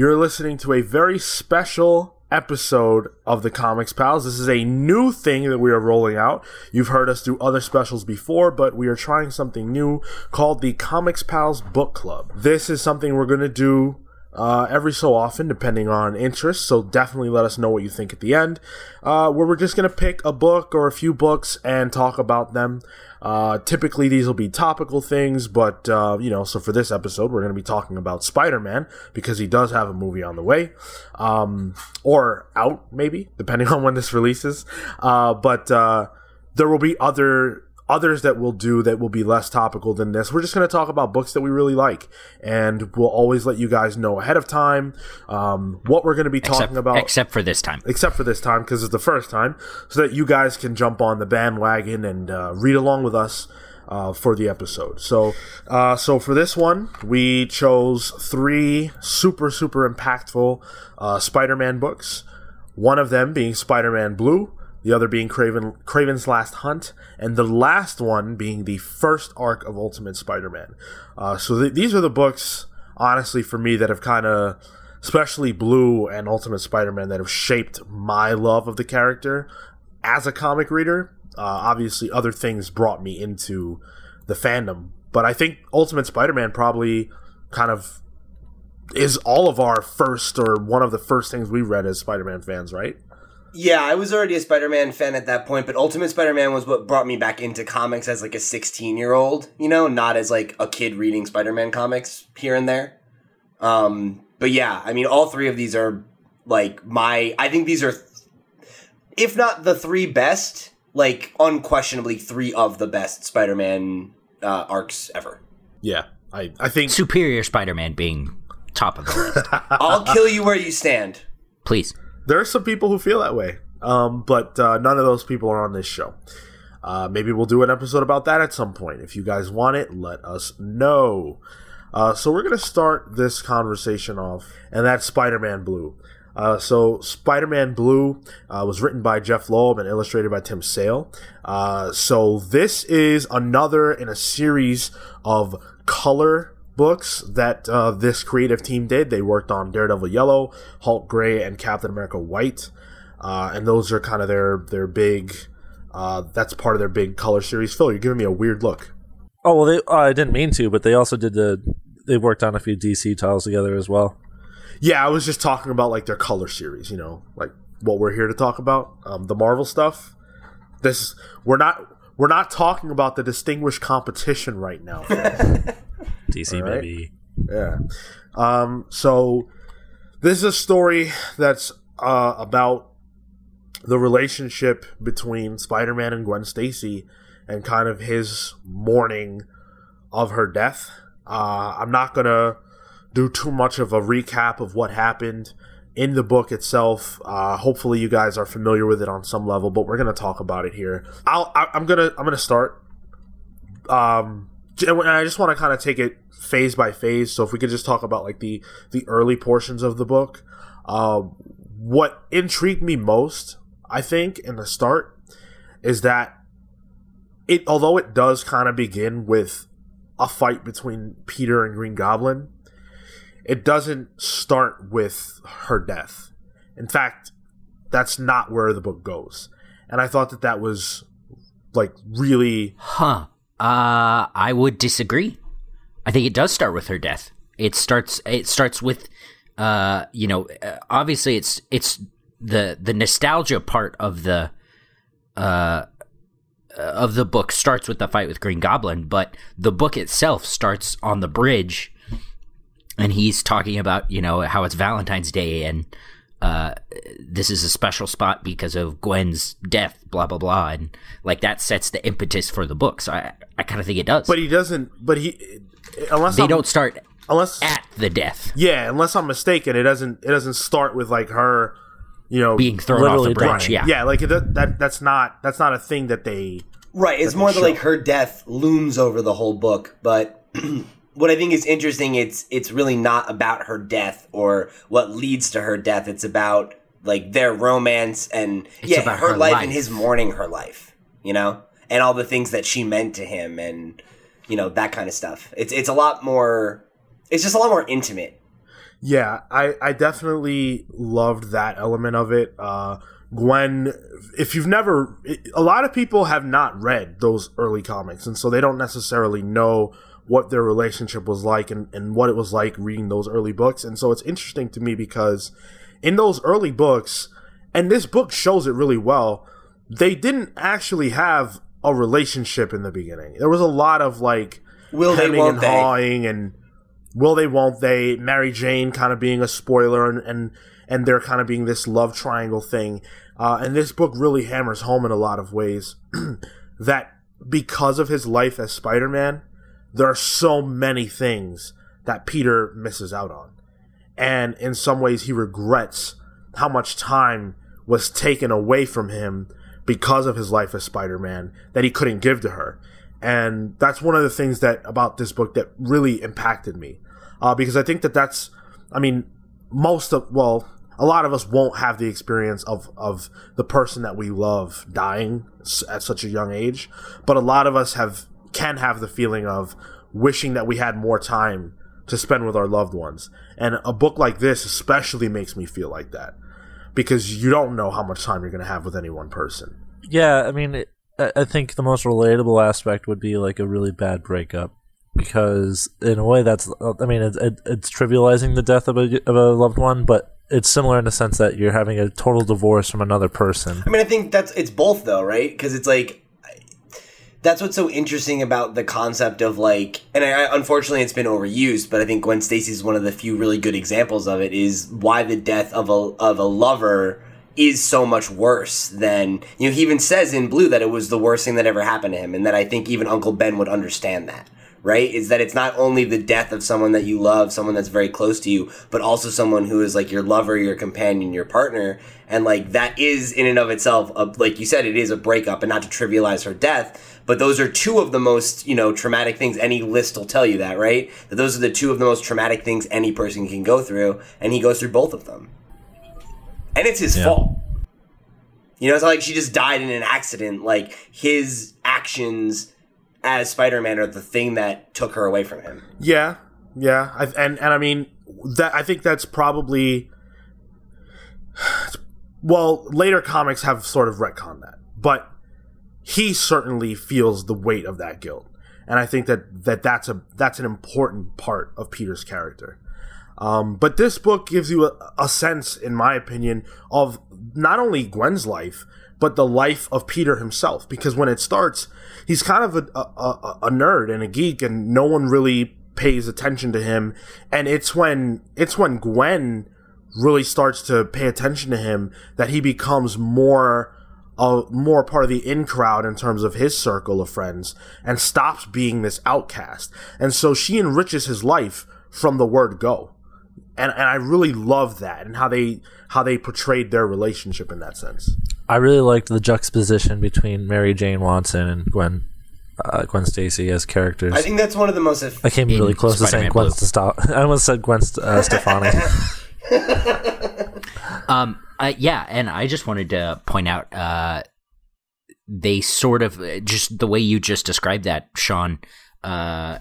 You're listening to a very special episode of the Comics Pals. This is a new thing that we are rolling out. You've heard us do other specials before, but we are trying something new called the Comics Pals Book Club. This is something we're going to do uh, every so often, depending on interest. So definitely let us know what you think at the end. Uh, where we're just gonna pick a book or a few books and talk about them. Uh, typically these will be topical things, but uh, you know, so for this episode, we're gonna be talking about Spider-Man because he does have a movie on the way, um, or out maybe, depending on when this releases. Uh, but uh, there will be other others that we'll do that will be less topical than this. We're just going to talk about books that we really like, and we'll always let you guys know ahead of time um, what we're going to be talking except, about. Except for this time. Except for this time, because it's the first time, so that you guys can jump on the bandwagon and uh, read along with us. Uh, for the episode, so uh, so for this one, we chose three super super impactful uh, Spider-Man books. One of them being Spider-Man Blue, the other being Kraven, Kraven's Last Hunt, and the last one being the first arc of Ultimate Spider-Man. Uh, so th- these are the books, honestly, for me that have kind of, especially Blue and Ultimate Spider-Man, that have shaped my love of the character as a comic reader. Uh, obviously, other things brought me into the fandom, but I think Ultimate Spider-Man probably kind of is all of our first or one of the first things we read as Spider-Man fans, right? Yeah, I was already a Spider-Man fan at that point, but Ultimate Spider-Man was what brought me back into comics as like a 16-year-old, you know, not as like a kid reading Spider-Man comics here and there. Um, but yeah, I mean all three of these are like my I think these are th- if not the three best, like unquestionably three of the best Spider-Man uh, arcs ever. Yeah, I I think Superior Spider-Man being top of the list. I'll kill you where you stand. Please. There are some people who feel that way, um, but uh, none of those people are on this show. Uh, maybe we'll do an episode about that at some point. If you guys want it, let us know. Uh, so we're gonna start this conversation off, and that's Spider-Man Blue. Uh, so Spider-Man Blue uh, was written by Jeph Loeb and illustrated by Tim Sale. Uh, so this is another in a series of color books that uh, this creative team did. They worked on Daredevil Yellow, Hulk Gray, and Captain America White, uh, and those are kind of their their big. Uh, that's part of their big color series. Phil, you're giving me a weird look. Oh well, they, uh, I didn't mean to, but they also did the. They worked on a few DC titles together as well. Yeah, I was just talking about like their color series. You know, like what we're here to talk about, um, the Marvel stuff. This we're not we're not talking about the distinguished competition right now. DC right. baby. Yeah. Um, so this is a story that's uh, about the relationship between Spider-Man and Gwen Stacy and kind of his mourning of her death. Uh, I'm not gonna do too much of a recap of what happened in the book itself. Uh, hopefully, you guys are familiar with it on some level, but we're gonna talk about it here. I'll, I, I'm gonna I'm gonna start. Um, I just want to kind of take it phase by phase. So if we could just talk about like the the early portions of the book, uh, what intrigued me most, I think, in the start, is that it although it does kind of begin with a fight between Peter and Green Goblin, it doesn't start with her death. In fact, that's not where the book goes. And I thought that that was like really Huh. Uh, I would disagree. I think it does start with her death. It starts. It starts with, uh, you know, uh, obviously it's it's the the nostalgia part of the, uh, of the book starts with the fight with Green Goblin, but the book itself starts on the bridge, and he's talking about you know how it's Valentine's Day and. Uh, this is a special spot because of Gwen's death, blah blah blah, and like that sets the impetus for the book. So I, I kind of think it does. but he doesn't but he unless they I'm, don't start unless at the death yeah unless i'm mistaken it doesn't it doesn't start with like her you know being thrown off the bridge. dying. Yeah, yeah like it, that that's not that's not a thing that they Right. It's more that like her death looms over the whole book, but what I think is interesting, it's it's really not about her death or what leads to her death. It's about like their romance and It's yeah, about her, her life, life. and his mourning her life, you know, and all the things that she meant to him, and you know that kind of stuff. It's it's a lot more. It's just a lot more intimate. Yeah, I, I definitely loved that element of it. Uh, Gwen, if you've never, a lot of people have not read those early comics, and so they don't necessarily know what their relationship was like and, and what it was like reading those early books. And so it's interesting to me because in those early books, and this book shows it really well, they didn't actually have a relationship in the beginning. There was a lot of like Will they, won't and they? hawing and will they won't they mary jane kind of being a spoiler and and, and there kind of being this love triangle thing uh, and this book really hammers home in a lot of ways that because of his life as spider-man there are so many things that peter misses out on. And in some ways he regrets how much time was taken away from him because of his life as spider-man that he couldn't give to her. And that's one of the things that about this book that really impacted me. Uh, because i think that that's i mean most of well a lot of us won't have the experience of of the person that we love dying at such a young age. But a lot of us have can have the feeling of wishing that we had more time to spend with our loved ones and a book like this especially makes me feel like that because you don't know how much time you're going to have with any one person Yeah, I mean, it, I I think the most relatable aspect would be like a really bad breakup, because in a way, that's I mean, it, it, it's trivializing the death of a of a loved one, but it's similar in the sense that you're having a total divorce from another person. I mean, I think that's it's both though, right? Because it's like that's what's so interesting about the concept of like, and I, unfortunately it's been overused, but I think Gwen Stacy is one of the few really good examples of it. Is why the death of a of a lover is so much worse than you know. He even says in Blue that it was the worst thing that ever happened to him, and that I think even Uncle Ben would understand that. Right? Is that it's not only the death of someone that you love, someone that's very close to you, but also someone who is like your lover, your companion, your partner, and like that is in and of itself, a, like you said, it is a breakup, and not to trivialize her death, but those are two of the most you know traumatic things. Any list will tell you that, right? That those are the two of the most traumatic things any person can go through, and he goes through both of them, and it's his Yeah. fault. You know, it's not like she just died in an accident. Like his actions as Spider-Man are the thing that took her away from him. Yeah, yeah, I, and and I mean that I think that's probably well later comics have sort of retconned that, but he certainly feels the weight of that guilt, and I think that that that's a that's an important part of Peter's character. Um, but this book gives you a, a sense, in my opinion, of not only Gwen's life, but the life of Peter himself. Because when it starts, he's kind of a, a, a, nerd and a geek, and no one really pays attention to him. And it's when it's when Gwen really starts to pay attention to him that he becomes more a more part of the in crowd in terms of his circle of friends and stops being this outcast. And so she enriches his life from the word go. And and I really love that and how they how they portrayed their relationship in that sense. I really liked the juxtaposition between Mary Jane Watson and Gwen uh, Gwen Stacy as characters. I think that's one of the most. I came really close to saying Spider-Man Gwen Blue. Stefani. I almost said Gwen St- uh, Stefani. Um, uh, yeah, and I just wanted to point out, uh, they sort of just the way you just described that, Sean. Uh,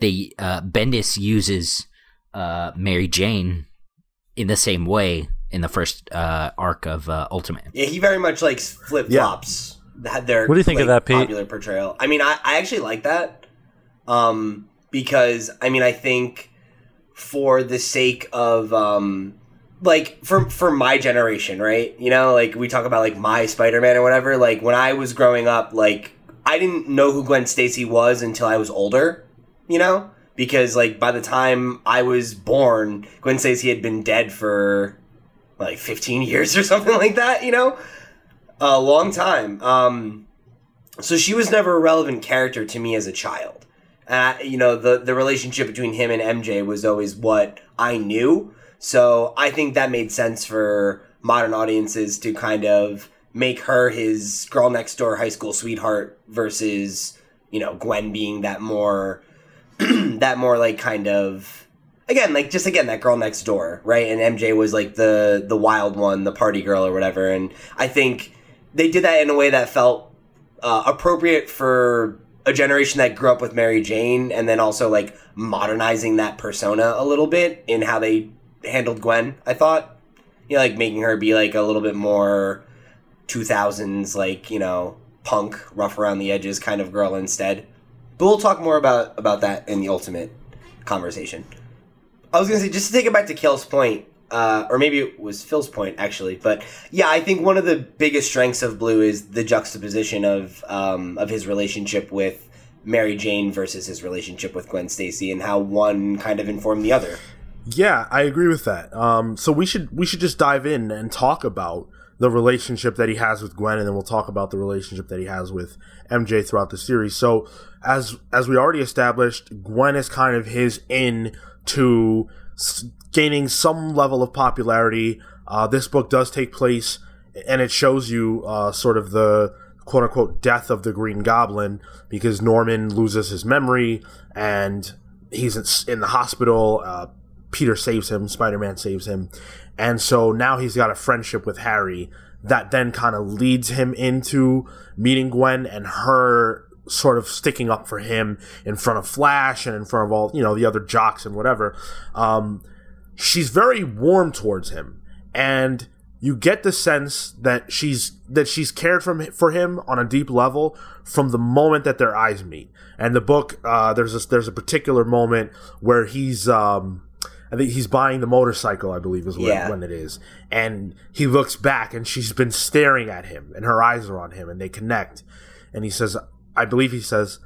they uh, Bendis uses uh, Mary Jane in the same way in the first uh, arc of uh, Ultimate. Yeah, he very much like flip flops. Had their What do you think of that, Pete? Popular portrayal. I mean, I, I actually like that, um, because I mean, I think for the sake of um, like for for my generation, right? You know, like we talk about like my Spider Man or whatever. Like when I was growing up, like I didn't know who Gwen Stacy was until I was older. You know, because like by the time I was born, Gwen Stacy had been dead for like 15 years or something like that, you know? A long time. Um, so she was never a relevant character to me as a child. Uh, you know, the, the relationship between him and MJ was always what I knew. So I think that made sense for modern audiences to kind of make her his girl next door high school sweetheart versus, you know, Gwen being that more, that more like kind of again like just again that girl next door right and mj was like the the wild one the party girl or whatever and i think they did that in a way that felt uh, appropriate for a generation that grew up with Mary Jane and then also like modernizing that persona a little bit in how they handled Gwen, I thought. You know, like making her be like a little bit more 2000s, like, you know, punk, rough around the edges kind of girl instead. But we'll talk more about, about that in the ultimate conversation. I was gonna say, just to take it back to Cale's point, uh, or maybe it was Phil's point actually, but yeah, I think one of the biggest strengths of Blue is the juxtaposition of um, of his relationship with Mary Jane versus his relationship with Gwen Stacy, and how one kind of informed the other. Yeah, I agree with that. Um, so we should we should just dive in and talk about the relationship that he has with Gwen, and then we'll talk about the relationship that he has with MJ throughout the series. So as as we already established, Gwen is kind of his in to gaining some level of popularity. Uh, this book does take place, and it shows you uh, sort of the quote unquote death of the Green Goblin because Norman loses his memory and he's in the hospital. Uh, Peter saves him, Spider Man saves him. And so now he's got a friendship with Harry that then kind of leads him into meeting Gwen and her sort of sticking up for him in front of Flash and in front of all, you know, the other jocks and whatever. Um, she's very warm towards him. And you get the sense that she's that she's cared from for him on a deep level from the moment that their eyes meet. And the book, uh, there's a, there's a particular moment where he's um, I think he's buying the motorcycle, I believe is when, yeah. when it is. And he looks back and she's been staring at him and her eyes are on him and they connect. And he says, I believe he says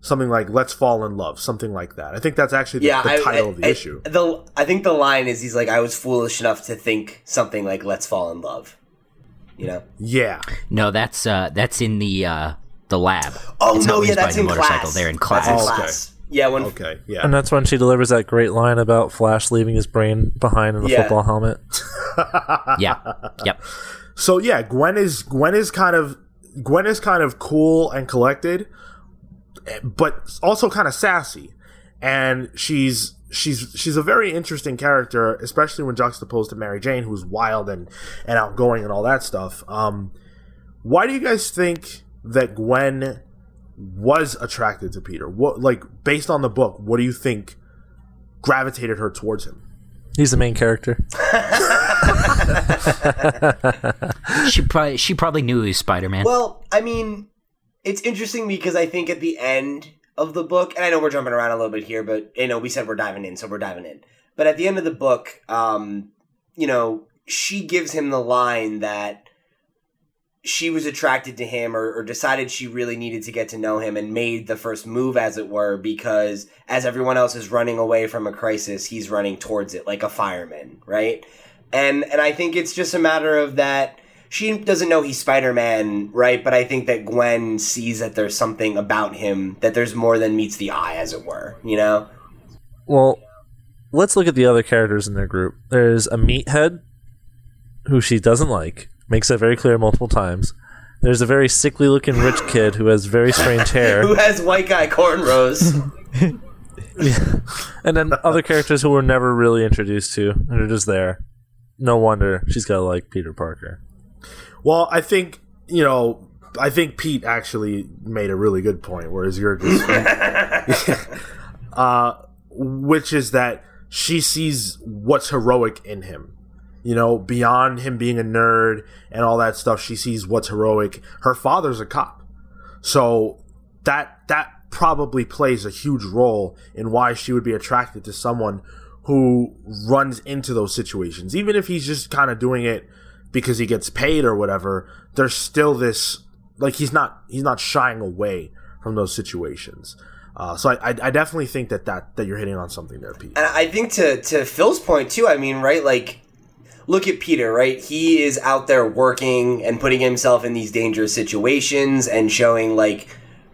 something like "Let's fall in love," something like that. I think that's actually the, yeah, the title I, of the I, issue. The I think the line is he's like, "I was foolish enough to think something like "Let's fall in love." You know? Yeah. No, that's uh, that's in the uh, the lab. Oh no, yeah, that's in motorcycle. class. They're in class. That's in class. Okay. Yeah, when okay, yeah, and that's when she delivers that great line about Flash leaving his brain behind in the yeah. football helmet. yeah, yep. So yeah, Gwen is Gwen is kind of Gwen is kind of cool and collected, but also kind of sassy, and she's she's she's a very interesting character, especially when juxtaposed to Mary Jane, who's wild and and outgoing and all that stuff. Um, why do you guys think that Gwen was attracted to Peter? What like based on the book, what do you think gravitated her towards him? He's the main character. she probably she probably knew he was Spider Man. Well, I mean, it's interesting because I think at the end of the book, and I know we're jumping around a little bit here, but you know we said we're diving in, so we're diving in. But at the end of the book, um, you know, she gives him the line that she was attracted to him or, or, decided she really needed to get to know him and made the first move as it were because as everyone else is running away from a crisis he's running towards it like a fireman right and and I think it's just a matter of that she doesn't know he's Spider-Man, right? But I think that Gwen sees that there's something about him that there's more than meets the eye as it were, you know? Well, let's look at the other characters in their group. There's a meathead who she doesn't like, makes that very clear multiple times. There's a very sickly looking rich kid who has very strange hair. who has white guy cornrows. yeah. And then other characters who were never really introduced to and are just there no wonder she's got to like Peter Parker. Well, I think you know. I think Pete actually made a really good point, whereas you're just, uh, which is that she sees what's heroic in him. You know, beyond him being a nerd and all that stuff, she sees what's heroic. Her father's a cop, so that that probably plays a huge role in why she would be attracted to someone who runs into those situations. Even if he's just kind of doing it because he gets paid or whatever, there's still this like he's not he's not shying away from those situations. Uh, so I, I, definitely think that, that that you're hitting on something there, Pete. And I think to to Phil's point too. I mean, right? Like, look at Peter, right? He is out there working and putting himself in these dangerous situations and showing like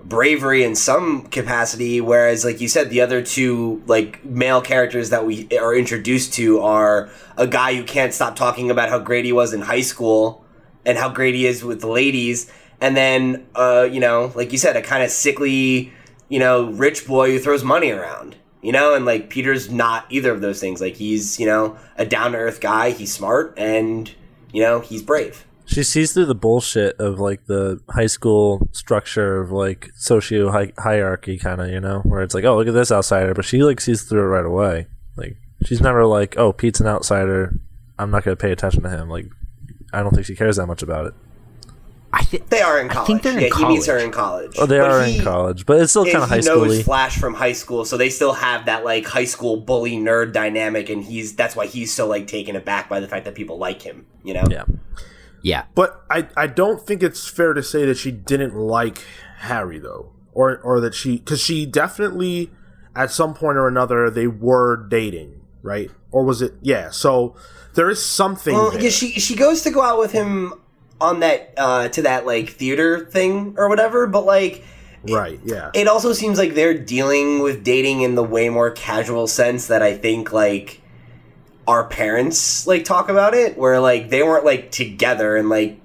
bravery in some capacity whereas like you said the other two like male characters that we are introduced to are a guy who can't stop talking about how great he was in high school and how great he is with the ladies. And then uh you know like you said a kind of sickly you know rich boy who throws money around you know? And like peter's not either of those things. Like he's you know a down to earth guy. He's smart and you know he's brave She sees through the bullshit of like the high school structure of like socio hierarchy, kind of, you know, where it's like, oh, look at this outsider, but she like sees through it right away. Like she's never like, oh, Pete's an outsider. I'm not going to pay attention to him. Like I don't think she cares that much about it. I think They are in college. I college. think they're in yeah, he meets her in college. Oh, they But are he- in college, but it's still kind of high he knows. Flash from high school, so they still have that like high school bully nerd dynamic, and he's that's why he's so like taken aback by the fact that people like him. You know? yeah, yeah. But I, I don't think it's fair to say that she didn't like Harry though, or or that she because she definitely at some point or another they were dating, right? Or was it? Yeah. So there is something. Well, there. she she goes to go out with him on that uh to that like theater thing or whatever, but like right. Yeah. it also seems like they're dealing with dating in the way more casual sense that I think like our parents like talk about it, where like they weren't like together and like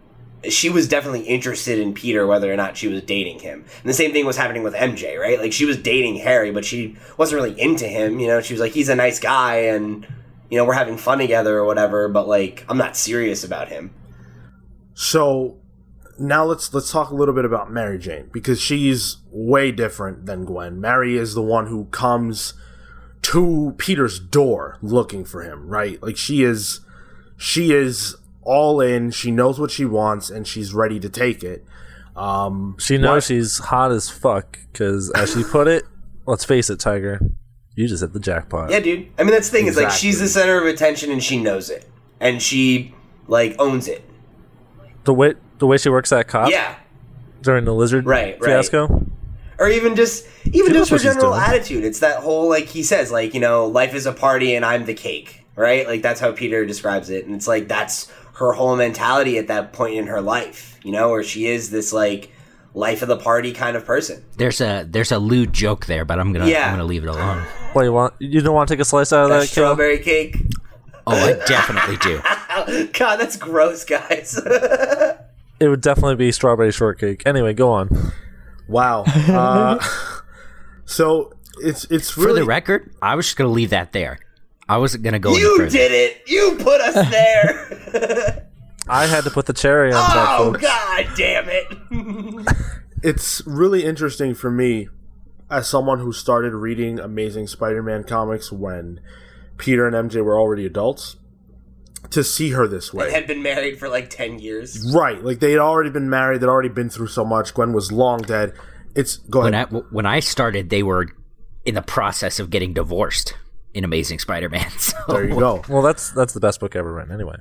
she was definitely interested in Peter whether or not she was dating him. And the same thing was happening with MJ, right? Like she was dating Harry, but she wasn't really into him, you know, she was like he's a nice guy and you know, we're having fun together or whatever, but like I'm not serious about him. So now let's let's talk a little bit about Mary Jane because she's way different than Gwen. Mary is the one who comes to Peter's door looking for him, right? Like she is she is all in, she knows what she wants and she's ready to take it. Um she knows what- she's hot as fuck because, as she put it, let's face it, Tiger, you just hit the jackpot. Yeah, dude. I mean, that's the thing. Is like she's the center of attention, and she knows it, and she like owns it. The way the way she works that cop Yeah, during the lizard Right, right. Fiasco. or even just even She just her general attitude. It's that whole like he says, like you know, life is a party, and I'm the cake, right? Like that's how Peter describes it, and it's like that's her whole mentality at that point in her life, you know, where she is this like life of the party kind of person. There's a there's a lewd joke there, but I'm gonna Yeah. I'm gonna leave it alone. What you want? You don't want to take a slice out of That that, Kel? strawberry cake. Oh, I definitely do. God, that's gross, guys. It would definitely be strawberry shortcake. Anyway, go on. Wow. Uh so it's it's For really the record, I was just gonna leave that there. I wasn't gonna go you did it. You put us there. I had to put the cherry on top, oh folks. God damn it. it's really interesting for me as someone who started reading Amazing Spider-Man comics when Peter and MJ were already adults to see her this way. They had been married for like 10 years. Right, like they had already been married, they'd already been through so much. Gwen was long dead. It's go when I when I started, they were in the process of getting divorced in Amazing Spider-Man. So there you go. Well, that's that's the best book ever written. Anyway,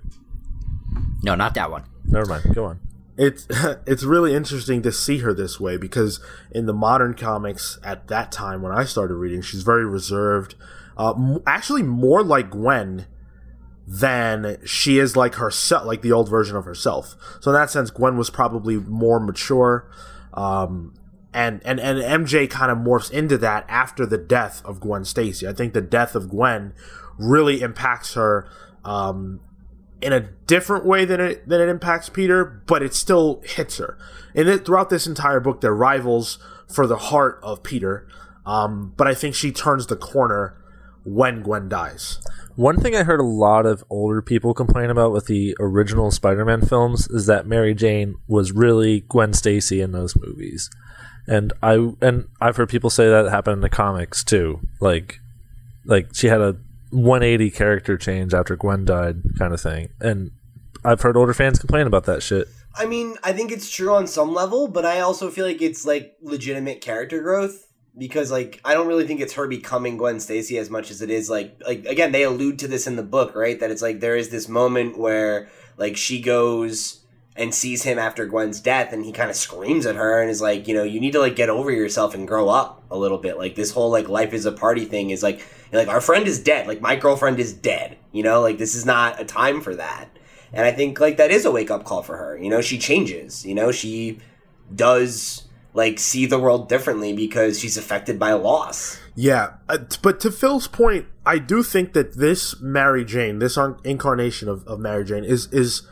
no, not that one. never mind. Go on. It's it's really interesting to see her this way because in the modern comics at that time when I started reading, she's very reserved. Uh, m- actually, more like Gwen than she is like herself, like the old version of herself. So in that sense, Gwen was probably more mature. Um, and, and, and MJ kind of morphs into that after the death of Gwen Stacy. I think the death of Gwen really impacts her um, in a different way than it than it impacts Peter, but it still hits her. And it, throughout this entire book, they're rivals for the heart of Peter. Um, but I think she turns the corner when Gwen dies. One thing I heard a lot of older people complain about with the original Spider-Man films is that Mary Jane was really Gwen Stacy in those movies. And I and I've heard people say that happened in the comics too. Like like she had a 180 character change after Gwen died kind of thing. And I've heard older fans complain about that shit. I mean, I think it's true on some level, but I also feel like it's like legitimate character growth because like I don't really think it's her becoming Gwen Stacy as much as it is like like again they allude to this in the book, right? That it's like there is this moment where like she goes and sees him after Gwen's death and he kind of screams at her and is like, you know, you need to like get over yourself and grow up a little bit. Like this whole like life is a party thing is like like our friend is dead. Like my girlfriend is dead. You know, like this is not a time for that. And I think like that is a wake up call for her. You know, she changes. You know, she does like see the world differently because she's affected by loss. Yeah, uh, but to Phil's point, I do think that this Mary Jane, this un- incarnation of, of Mary Jane, is is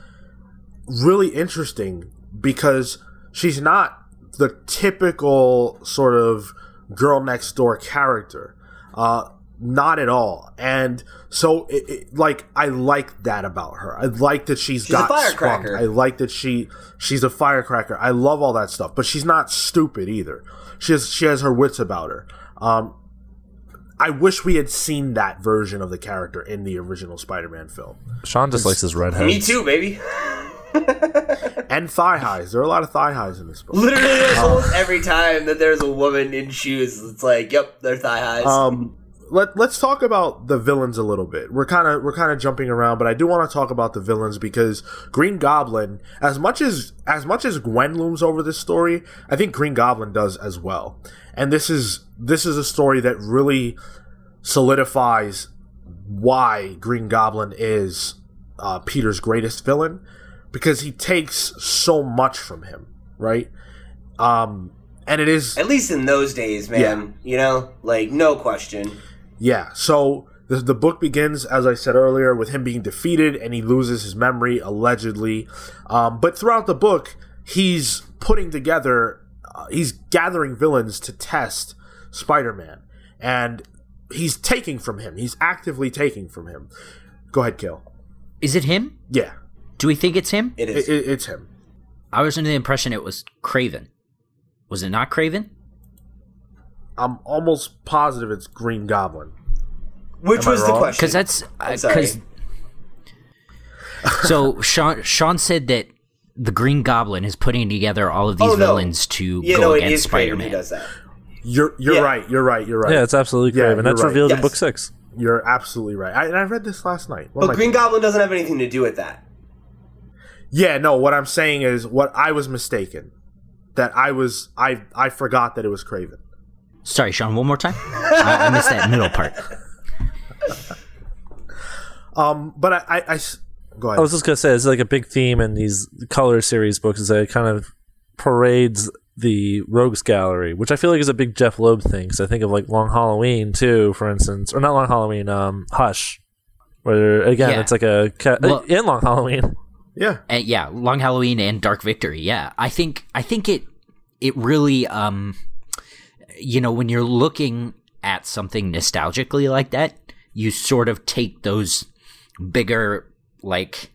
really interesting because she's not the typical sort of girl next door character. Uh, not at all. And so, it, it, like, I like that about her. I like that she's, She's a got firecracker. spunk. I like that she she's a firecracker. I love all that stuff, but she's not stupid either. She has she has her wits about her. Um, I wish we had seen that version of the character in the original Spider-Man film. Sean just likes his redhead. Me too, baby. And thigh highs. There are a lot of thigh highs in this book. Literally, there's almost every time that there's a woman in shoes, it's like, yep, they're thigh highs. Um, let let's talk about the villains a little bit. We're kind of we're kind of jumping around, but I do want to talk about the villains because Green Goblin, as much as as much as Gwen looms over this story, I think Green Goblin does as well. And this is this is a story that really solidifies why Green Goblin is uh, Peter's greatest villain because he takes so much from him, right? Um, and it is At least in those days, man. You know, like no question. Yeah. So the the book begins, as I said earlier, with him being defeated and he loses his memory allegedly. Um, but throughout the book, he's putting together, uh, he's gathering villains to test Spider-Man, and he's taking from him. He's actively taking from him. Go ahead, kill. Is it him? Yeah, Do we think it's him? It it, is. it, it's him. I was under the impression it was Kraven. Was it not Kraven? I'm almost positive it's Green Goblin. Which am was the question? Because that's because. so Sean Sean said that the Green Goblin is putting together all of these Oh, no. villains to yeah, go no, it against is Spider Man. does that. You're you're Yeah. right. You're right. You're right. Yeah, it's absolutely Yeah, Kraven. you're That's right. revealed in book six. you're absolutely right. I, and I read this last night. What But I Green Goblin doesn't have anything to do with that. Yeah, no, what I'm saying is what I was mistaken. That I was I I forgot that it was Kraven. Sorry, Sean, one more time. I, I missed that middle part. Um but I I, I s- go I ahead. I was just gonna say it's like a big theme in these color series books is that it kind of parades the rogues gallery, which I feel like is a big Jeph Loeb thing. Because I think of like Long Halloween too, for instance, or not Long Halloween, um, Hush, where again Yeah. it's like a ca- Well- in Long Halloween. yeah. And yeah, Long Halloween and Dark Victory. Yeah, I think I think it it really um you know when you're looking at something nostalgically like that, you sort of take those bigger like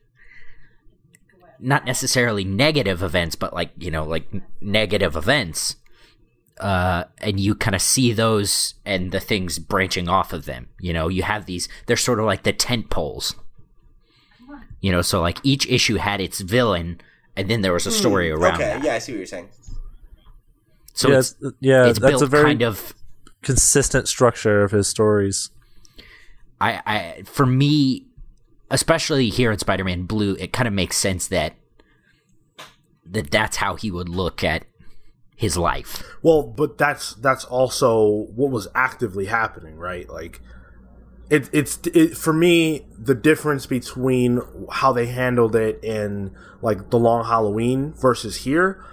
not necessarily negative events, but like you know like negative events. Uh, and you kind of see those and the things branching off of them. You know, you have these, they're sort of like the tent poles you know, so like each issue had its villain, and then there was a story around okay, that. yeah, I see what you're saying. So yeah, it's, it's- yeah, it's that's built a very kind of. consistent structure of his stories. I, I for me, especially here in Spider-Man Blue, it kind of makes sense that that that's how he would look at his life. Well, but that's that's also what was actively happening, right? Like it, it's it, for me the difference between how they handled it in like the Long Halloween versus here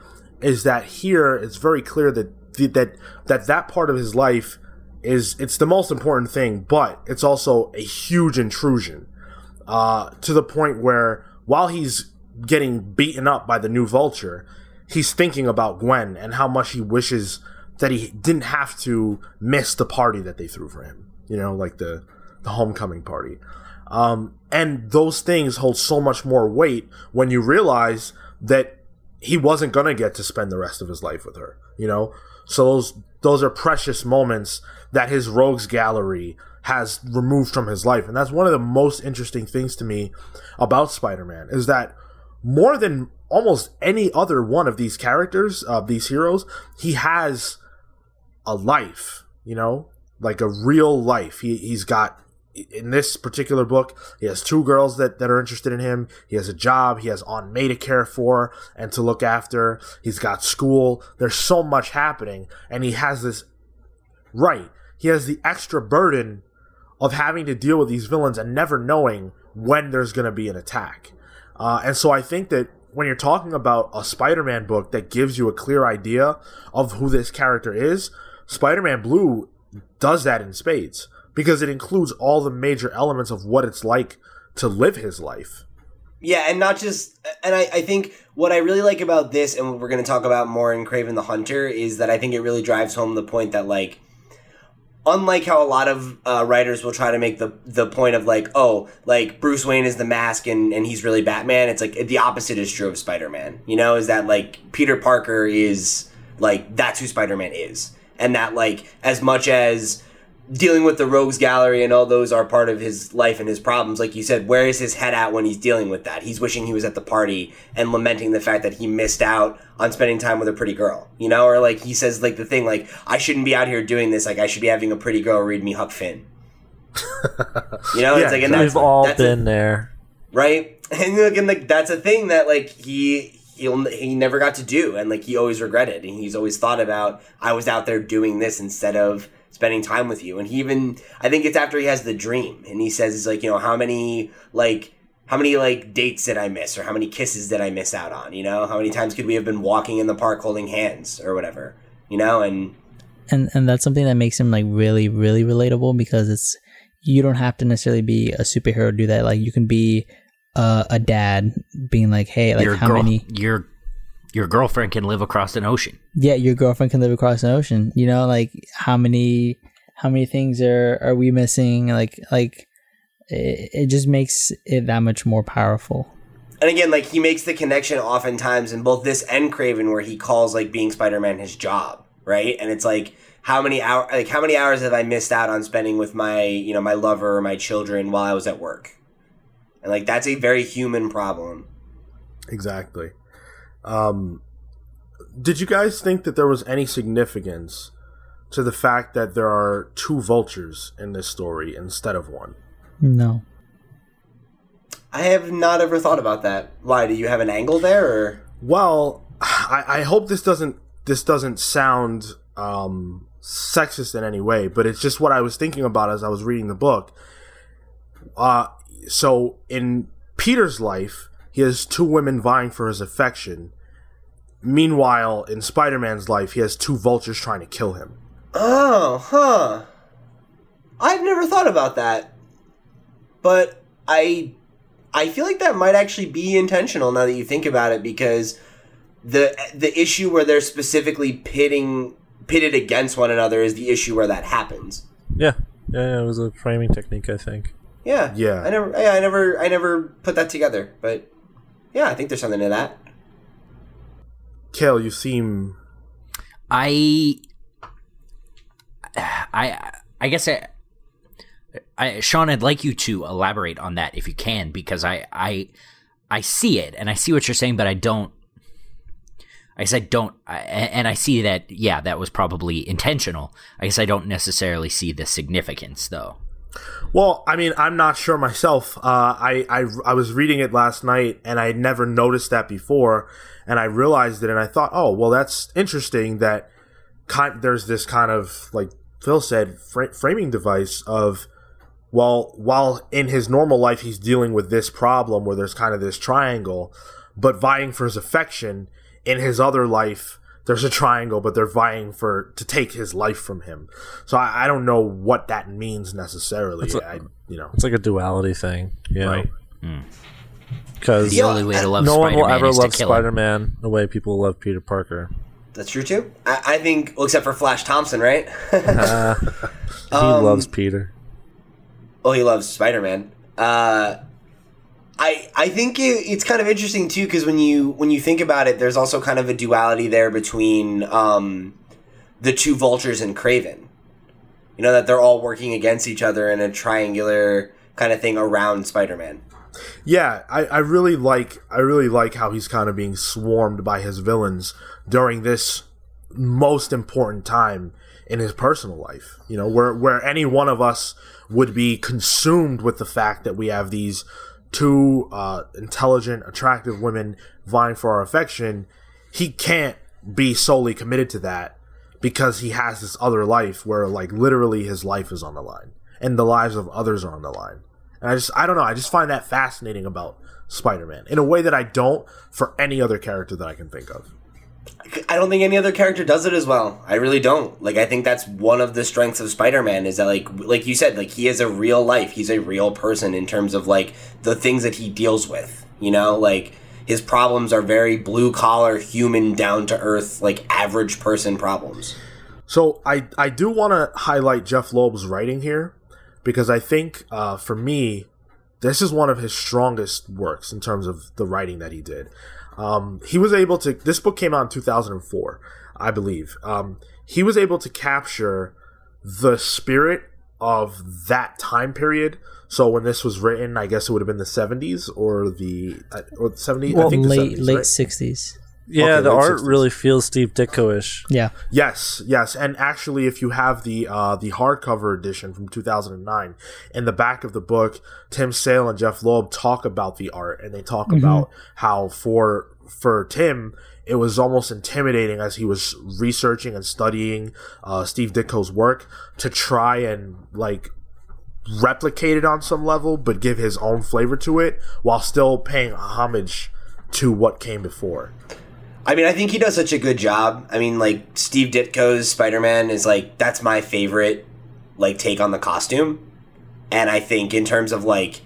is that here it's very clear that that that that part of his life is it's the most important thing, but it's also a huge intrusion uh, to the point where while he's getting beaten up by the new Vulture, he's thinking about Gwen and how much he wishes that he didn't have to miss the party that they threw for him. You know, like the the homecoming party. Um, and those things hold so much more weight when you realize that he wasn't gonna get to spend the rest of his life with her. You know, so those those are precious moments that his rogues gallery has removed from his life, and that's one of the most interesting things to me about Spider-Man is that more than almost any other one of these characters, uh, these heroes, he has a life. You know, like a real life. He he's got in this particular book, he has two girls that, that are interested in him. He has a job. He has Aunt May to care for and to look after. He's got school. There's so much happening. And he has this, right. He has the extra burden of having to deal with these villains and never knowing when there's going to be an attack. Uh, and so I think that when you're talking about a Spider Man book that gives you a clear idea of who this character is, Spider Man Blue does that in spades because it includes all the major elements of what it's like to live his life. Yeah, and not just, and I, I think what I really like about this, and what we're going to talk about more in Kraven the Hunter, is that I think it really drives home the point that, like, unlike how a lot of uh, writers will try to make the the point of like, oh, like Bruce Wayne is the mask and and he's really Batman. It's like the opposite is true of Spider Man. You know, is that like Peter Parker is like that's who Spider Man is, and that like as much as dealing with the rogues gallery and all those are part of his life and his problems like you said where is his head at when he's dealing with that? He's wishing he was at the party and lamenting the fact that he missed out on spending time with a pretty girl you know? Or like he says like the thing like i shouldn't be out here doing this. Like i should be having a pretty girl read me huck finn. You know Yeah, it's like and that's, We've all that's a- been there. right? And look and like that's a thing that like he he'll he never got to do and like he always regretted and he's always thought about i was out there doing this instead of spending time with you. And he even i think it's after he has the dream and he says he's like you know how many like how many like dates did i miss or how many kisses did i miss out on? You know how many times could we have been walking in the park holding hands or whatever? You know and and and that's something that makes him like really really relatable because it's you don't have to necessarily be a superhero to do that. Like you can be uh, a dad being like hey like your how girl, many your your girlfriend can live across an ocean. yeah your girlfriend can live across an ocean you know like how many how many things are are we missing like like it, it just makes it that much more powerful and again, like he makes the connection oftentimes in both this and Kraven, where he calls like being Spider Man his job, right? And it's like how many hour, like how many hours have I missed out on spending with my, you know, my lover or my children while I was at work? And like that's a very human problem. Exactly. Um, did you guys think that there was any significance to the fact that there are two vultures in this story instead of one? no I have not ever thought about that. Why? Do you have an angle there, or Well, I, I hope this doesn't this doesn't sound um, sexist in any way, but it's just what I was thinking about as I was reading the book. Uh, so in Peter's life, he has two women vying for his affection. Meanwhile, in Spider-Man's life, he has two vultures trying to kill him. oh, huh? I've never thought about that, but I, I feel like that might actually be intentional now that you think about it, because the the issue where they're specifically pitting pitted against one another is the issue where that happens. Yeah. yeah, yeah, it was a framing technique, I think. Yeah, Yeah. I never, yeah, I never, I never put that together, but yeah, I think there's something to that. Cale, you seem I, I, I guess I, I, Sean, I'd like you to elaborate on that if you can, because I, I, I see it and I see what you're saying, but I don't. I guess I don't, I, and I see that. Yeah, that was probably intentional. I guess I don't necessarily see the significance, though. Well, I mean, I'm not sure myself. Uh, I, I I was reading it last night, and I had never noticed that before, and I realized it, and I thought, oh, well, that's interesting. That kind there's this kind of like Phil said, fra- framing device of, well, while in his normal life he's dealing with this problem where there's kind of this triangle, but vying for his affection in his other life there's a triangle, but they're vying for to take his life from him. So I, I don't know what that means necessarily. a- I, you know, It's like a duality thing. Yeah. right? Hmm. Because The only way to love no one will Spider-Man ever is to love. Spider Man the way people love Peter Parker. That's true too. I, I think, well, except for Flash Thompson, right? Uh, he Um, loves Peter. Oh, he loves Spider Man. Uh, I I think it, it's kind of interesting too because when you when you think about it, there's also kind of a duality there between um, the two vultures and Kraven. You know that they're all working against each other in a triangular kind of thing around Spider Man. Yeah, I, I really like I really like how he's kind of being swarmed by his villains during this most important time in his personal life. You know, where where any one of us would be consumed with the fact that we have these two uh, intelligent, attractive women vying for our affection. He can't be solely committed to that because he has this other life where like literally his life is on the line and the lives of others are on the line. And I just I don't know, I just find that fascinating about Spider-Man in a way that I don't for any other character that I can think of. I don't think any other character does it as well. I really don't. Like I think that's one of the strengths of Spider-Man is that like like you said, like he has a real life. He's a real person in terms of like the things that he deals with. You know, like his problems are very blue collar, human, down to earth, like average person problems. So I I do want to highlight Jeph Loeb's writing here because I think uh, for me this is one of his strongest works in terms of the writing that he did. Um, he was able to. This book came out in 2004, I believe. Um, he was able to capture the spirit of that time period. So when this was written, I guess it would have been the 70s or the uh, or the 70s. I Well, think the late 70s, late right? sixties. Yeah, Okay, the art 60s. really feels Steve Ditko-ish. Yeah. Yes, yes, and actually, if you have the uh, the hardcover edition from 2009, in the back of the book, Tim Sale and Jeph Loeb talk about the art, and they talk about how for for Tim, it was almost intimidating as he was researching and studying uh, Steve Ditko's work to try and like replicate it on some level, but give his own flavor to it while still paying homage to what came before. I mean, I think he does such a good job. I mean, like Steve Ditko's Spider Man is like that's my favorite like take on the costume, and I think in terms of like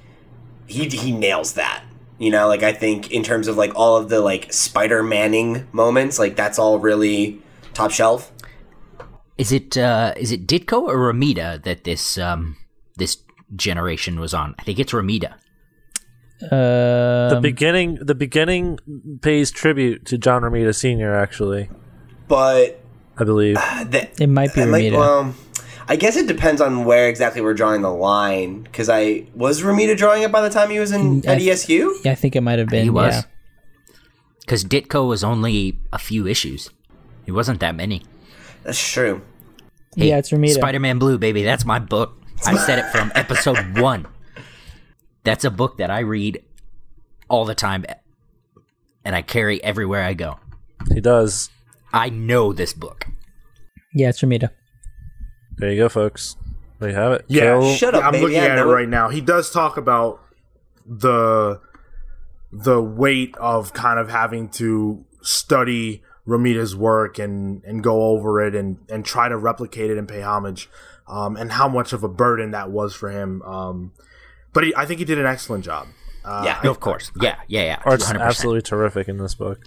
he he nails that. You know, like I think in terms of like all of the like Spider Manning moments, like that's all really top shelf. Is it uh, is it Ditko or Romita that this um, this generation was on? I think it's Romita. Uh, The beginning, the beginning pays tribute to John Romita Sr. Actually, But I believe. the, it might be I might- well, I guess it depends on where exactly we're drawing the line. Because I was Romita drawing it by the time he was in I- at ESU. yeah, I think it might have been. he was. Yeah. Because Ditko was only a few issues. It wasn't that many. That's true. Hey, Yeah, it's Romita. Spider-Man Blue, baby. That's my book. I said it from episode one. That's a book that I read all the time, and I carry everywhere I go. He does. I know this book. Yeah, it's Romita. There you go, folks. There you have it. Yeah, Kill- Shut up, I'm baby, looking at it it. right now. He does talk about the the weight of kind of having to study Romita's work and and go over it and and try to replicate it and pay homage, um, and how much of a burden that was for him. Um, but he, I think he did an excellent job. Uh, Yeah. I- Of course. Yeah, yeah, yeah. Art's 100%. absolutely terrific in this book.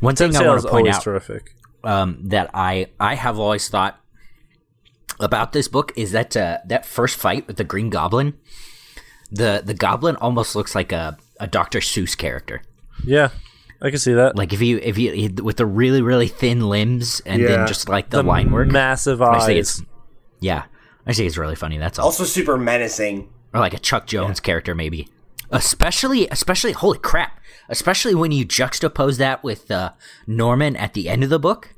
One Tim thing I want Sale's to point always out terrific. um, that I I have always thought about this book is that uh, that first fight with the Green Goblin, the the Goblin almost looks like a a Dr. Seuss character. Yeah, I can see that. Like if you if you with the really really thin limbs and Yeah. then just like the, line work. massive I just eyes. it's yeah. I just think it's really funny. That's all. Also super menacing. Or like a Chuck Jones character maybe. Especially especially holy crap. Especially when you juxtapose that with uh, Norman at the end of the book.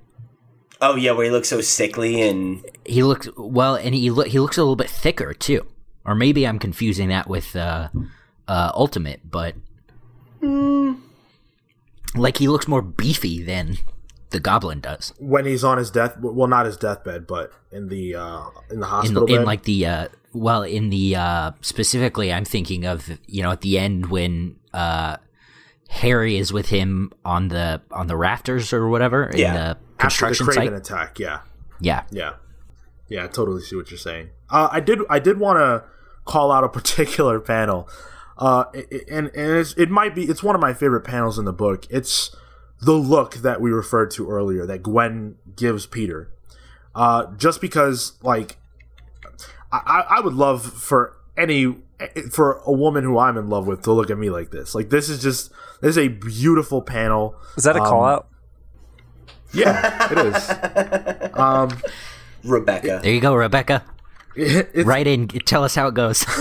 Oh yeah, where he looks so sickly and he looks well, and he look he looks a little bit thicker too. Or maybe I'm confusing that with uh, uh, Ultimate, but like he looks more beefy than the Goblin does when he's on his death, well, not his deathbed, but in the uh, in the in hospital in bed. like the uh, well in the uh, specifically I'm thinking of you know at the end when uh, Harry is with him on the on the rafters or whatever in Yeah. the after the construction Kraven site. attack. Yeah. Yeah, Yeah, yeah, I totally see what you're saying. Uh, I did, I did want to call out a particular panel, uh, and and it's, it might be it's one of my favorite panels in the book. It's the look that we referred to earlier that Gwen gives Peter, uh, just because like I, I I would love for any for a woman who I'm in love with to look at me like this. Like this is just this is a beautiful panel. Is that a Um, call out? Yeah, it is. Um, Rebecca. there you go, Rebecca. it's, Write in, tell us how it goes.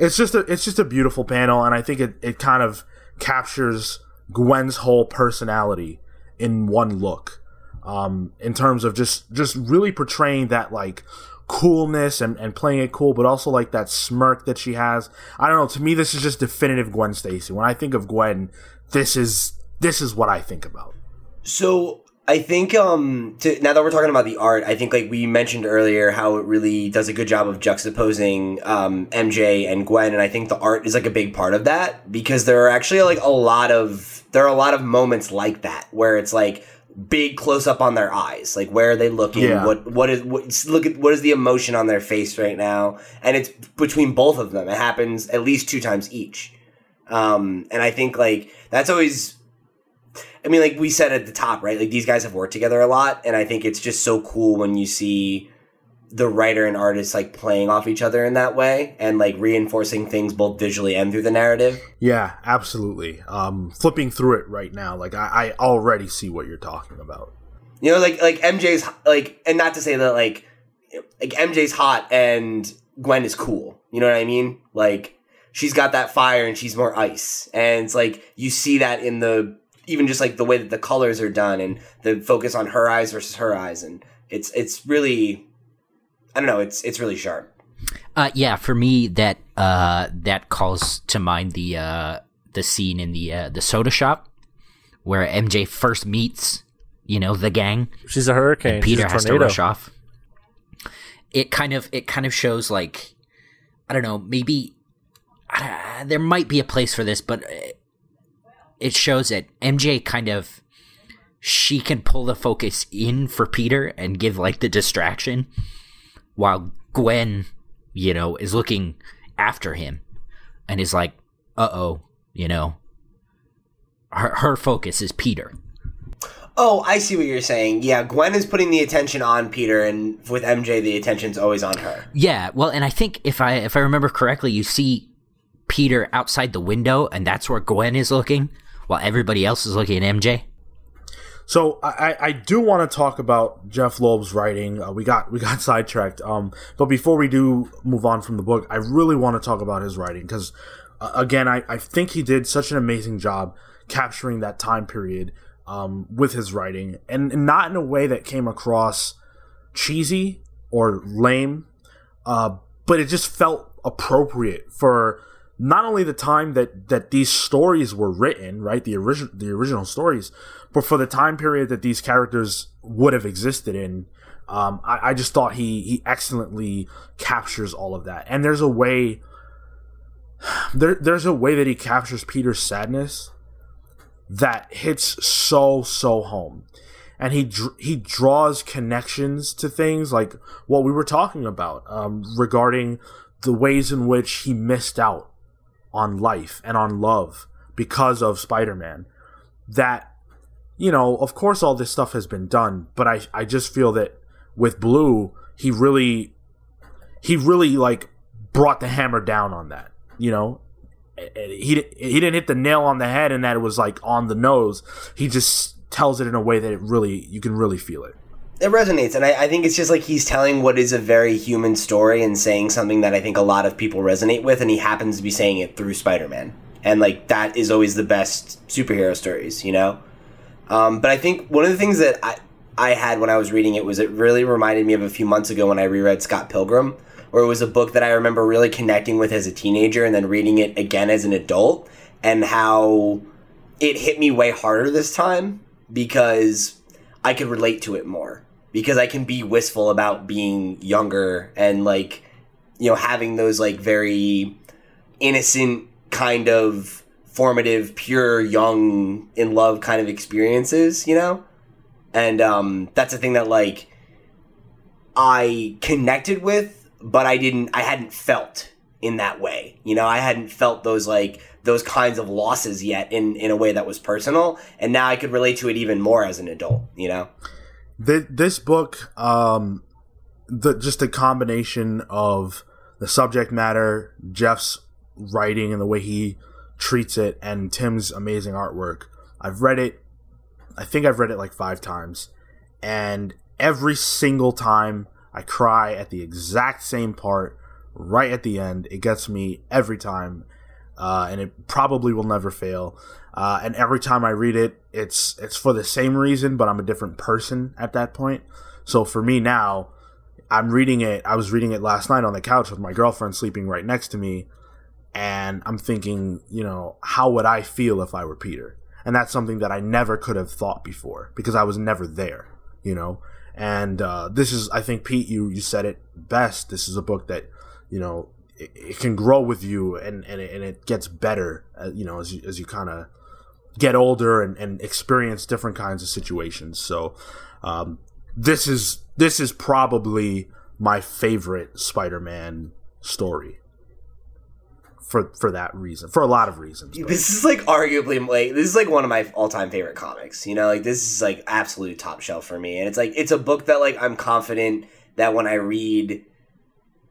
it's just a it's just a beautiful panel and i think it, it kind of captures gwen's whole personality in one look. Um in terms of just just really portraying that like coolness and, and playing it cool but also like that smirk that she has. I don't know to me this is just definitive gwen stacy. When i think of gwen this is this is what i think about. So I think um to, now that we're talking about the art, I think like we mentioned earlier how it really does a good job of juxtaposing um, MJ and Gwen, and I think the art is like a big part of that because there are actually like a lot of there are a lot of moments like that where it's like big close up on their eyes, like where are they looking? Yeah. What what is what look at what is the emotion on their face right now? And it's between both of them. It happens at least two times each. Um, and I think like that's always I mean, like we said at the top, right? Like these guys have worked together a lot, and I think it's just so cool when you see the writer and artist like playing off each other in that way and like reinforcing things both visually and through the narrative. Yeah, absolutely. Um, flipping through it right now, like I, I already see what you're talking about. You know, like like MJ's like, and not to say that like like MJ's hot and Gwen is cool. You know what I mean? Like she's got that fire and she's more ice, and it's like you see that in the even just like the way that the colors are done and the focus on her eyes versus her eyes, and it's it's really I don't know, it's it's really sharp. Uh, yeah, for me that uh, that calls to mind the uh, the scene in the uh, the soda shop where MJ first meets you know the gang. She's a hurricane. and Peter She's a has to tornado. rush off. It kind of it kind of shows like I don't know maybe uh, there might be a place for this, but uh, it shows that MJ kind of she can pull the focus in for Peter and give like the distraction, while Gwen, you know, is looking after him and is like, uh oh, you know, her her focus is Peter. Oh, I see what you're saying. Yeah, Gwen is putting the attention on Peter, and with MJ, the attention's always on her. Yeah, well, and I think if I if I remember correctly, you see Peter outside the window, and that's where Gwen is looking, while everybody else is looking at MJ. So I, I- do want to talk about Jeph Loeb's writing. Uh, we got we got sidetracked. Um, but before we do move on from the book, I really want to talk about his writing because, uh, again, I, I think he did such an amazing job capturing that time period um, with his writing, and, and not in a way that came across cheesy or lame, uh, but it just felt appropriate for not only the time that that these stories were written, right, the original the original stories, but for the time period that these characters would have existed in. Um, I, I just thought he he excellently captures all of that, and there's a way. There, there's a way that he captures Peter's sadness that hits so so home and he dr- he draws connections to things like what we were talking about um, regarding the ways in which he missed out on life and on love because of Spider-Man. That you know, of course, all this stuff has been done, but I I just feel that with Blue, he really he really like brought the hammer down on that. You know, he he didn't hit the nail on the head and that it was like on the nose. He just tells it in a way that it really you can really feel it. It resonates, and I, I think it's just like he's telling what is a very human story and saying something that I think a lot of people resonate with, and he happens to be saying it through Spider Man. And like that is always the best superhero stories, you know? Um, but I think one of the things that I, I had when I was reading it was it really reminded me of a few months ago when I reread Scott Pilgrim, where it was a book that I remember really connecting with as a teenager and then reading it again as an adult, and how it hit me way harder this time because I could relate to it more. Because I can be wistful about being younger and like, you know, having those like very innocent kind of formative, pure, young, in love kind of experiences, you know? And um, that's a thing that like I connected with, but I didn't I hadn't felt in that way. You know, I hadn't felt those like those kinds of losses yet in in a way that was personal, and now I could relate to it even more as an adult, you know? Th- this book, um, the just a combination of the subject matter, Jeff's writing and the way he treats it, and Tim's amazing artwork. I've read it. I think I've read it like five times, and every single time I cry at the exact same part, right at the end. It gets me every time, uh, and it probably will never fail. Uh, and every time I read it, it's it's for the same reason, but I'm a different person at that point. So for me now, I'm reading it. I was reading it last night on the couch with my girlfriend sleeping right next to me, and I'm thinking, you know, how would I feel if I were Peter? And that's something that I never could have thought before because I was never there, you know. And uh, this is, I think, Pete, you you said it best. This is a book that, you know, it, it can grow with you, and and it, and it gets better, uh, you know, as you as you kind of get older and, and experience different kinds of situations. So, um, this is this is probably my favorite Spider-Man story for for that reason, for a lot of reasons. but- This is like arguably like this is like one of my all time favorite comics. You know, like this is like absolute top shelf for me, and it's like it's a book that like I'm confident that when I read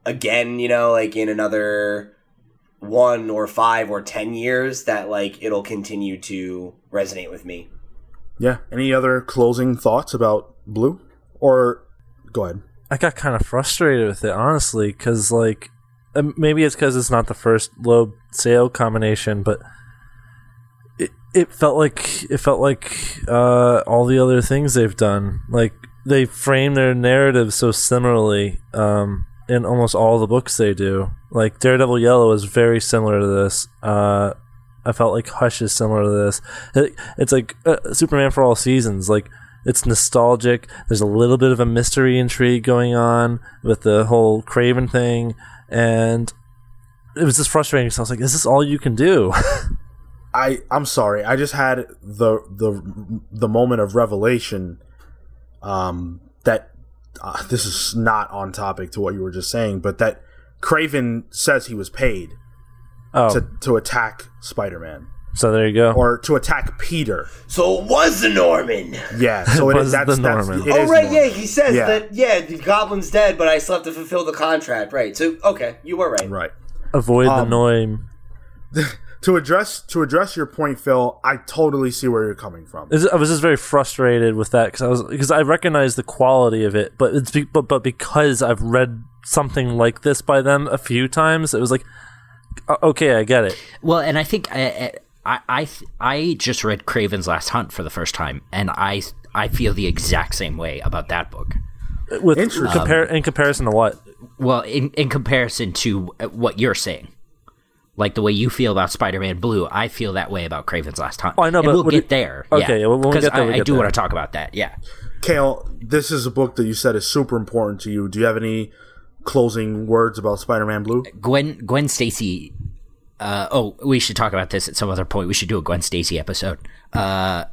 again, you know, like in another one or five or ten years, that like it'll continue to resonate with me. yeah. Any other closing thoughts about Blue? Or go ahead. I got kind of frustrated with it, honestly, because like um, maybe it's because it's not the first Loeb Sale combination, but it it felt like it felt like uh, all the other things they've done. Like they frame their narrative so similarly um, in almost all the books they do. Like Daredevil Yellow is very similar to this. Uh, I felt like Hush is similar to this. It, it's like uh, Superman for all seasons. Like it's nostalgic. There's a little bit of a mystery intrigue going on with the whole Kraven thing, and it was just frustrating. So I was like, "Is this all you can do?" I I'm sorry. I just had the the the moment of revelation. Um, that uh, this is not on topic to what you were just saying, but that Kraven says he was paid oh, to to attack Spider Man so there you go. or to attack Peter. So it was the Norman. Yeah, so it Was that's, the that's Norman. it oh is right, Norman. yeah. He says Yeah. that yeah, the Goblin's dead, but I still have to fulfill the contract. Right. So okay, you were right. right. Avoid the um, noise. To address to address your point, Phil, I totally see where you're coming from. Is- I was just very frustrated with that because I was because I recognize the quality of it, but it's be, but but because I've read something like this by them a few times, it was like, okay, I get it. Well, and I think I I I, I just read Kraven's Last Hunt for the first time, and I I feel the exact same way about that book. With Interesting. compare in comparison to what? Well, in in comparison to what you're saying, like the way you feel about Spider-Man Blue, I feel that way about Kraven's Last Hunt. Oh, I know, And but we'll get it- there. Okay, yeah. well, when we 'Cause get there, we I, I get do there. want to talk about that. Yeah. Cale, this is a book that you said is super important to you. Do you have any closing words about Spider-Man Blue? Gwen Gwen Stacy. Uh, oh, we should talk about this at some other point. We should do a Gwen Stacy episode. Uh,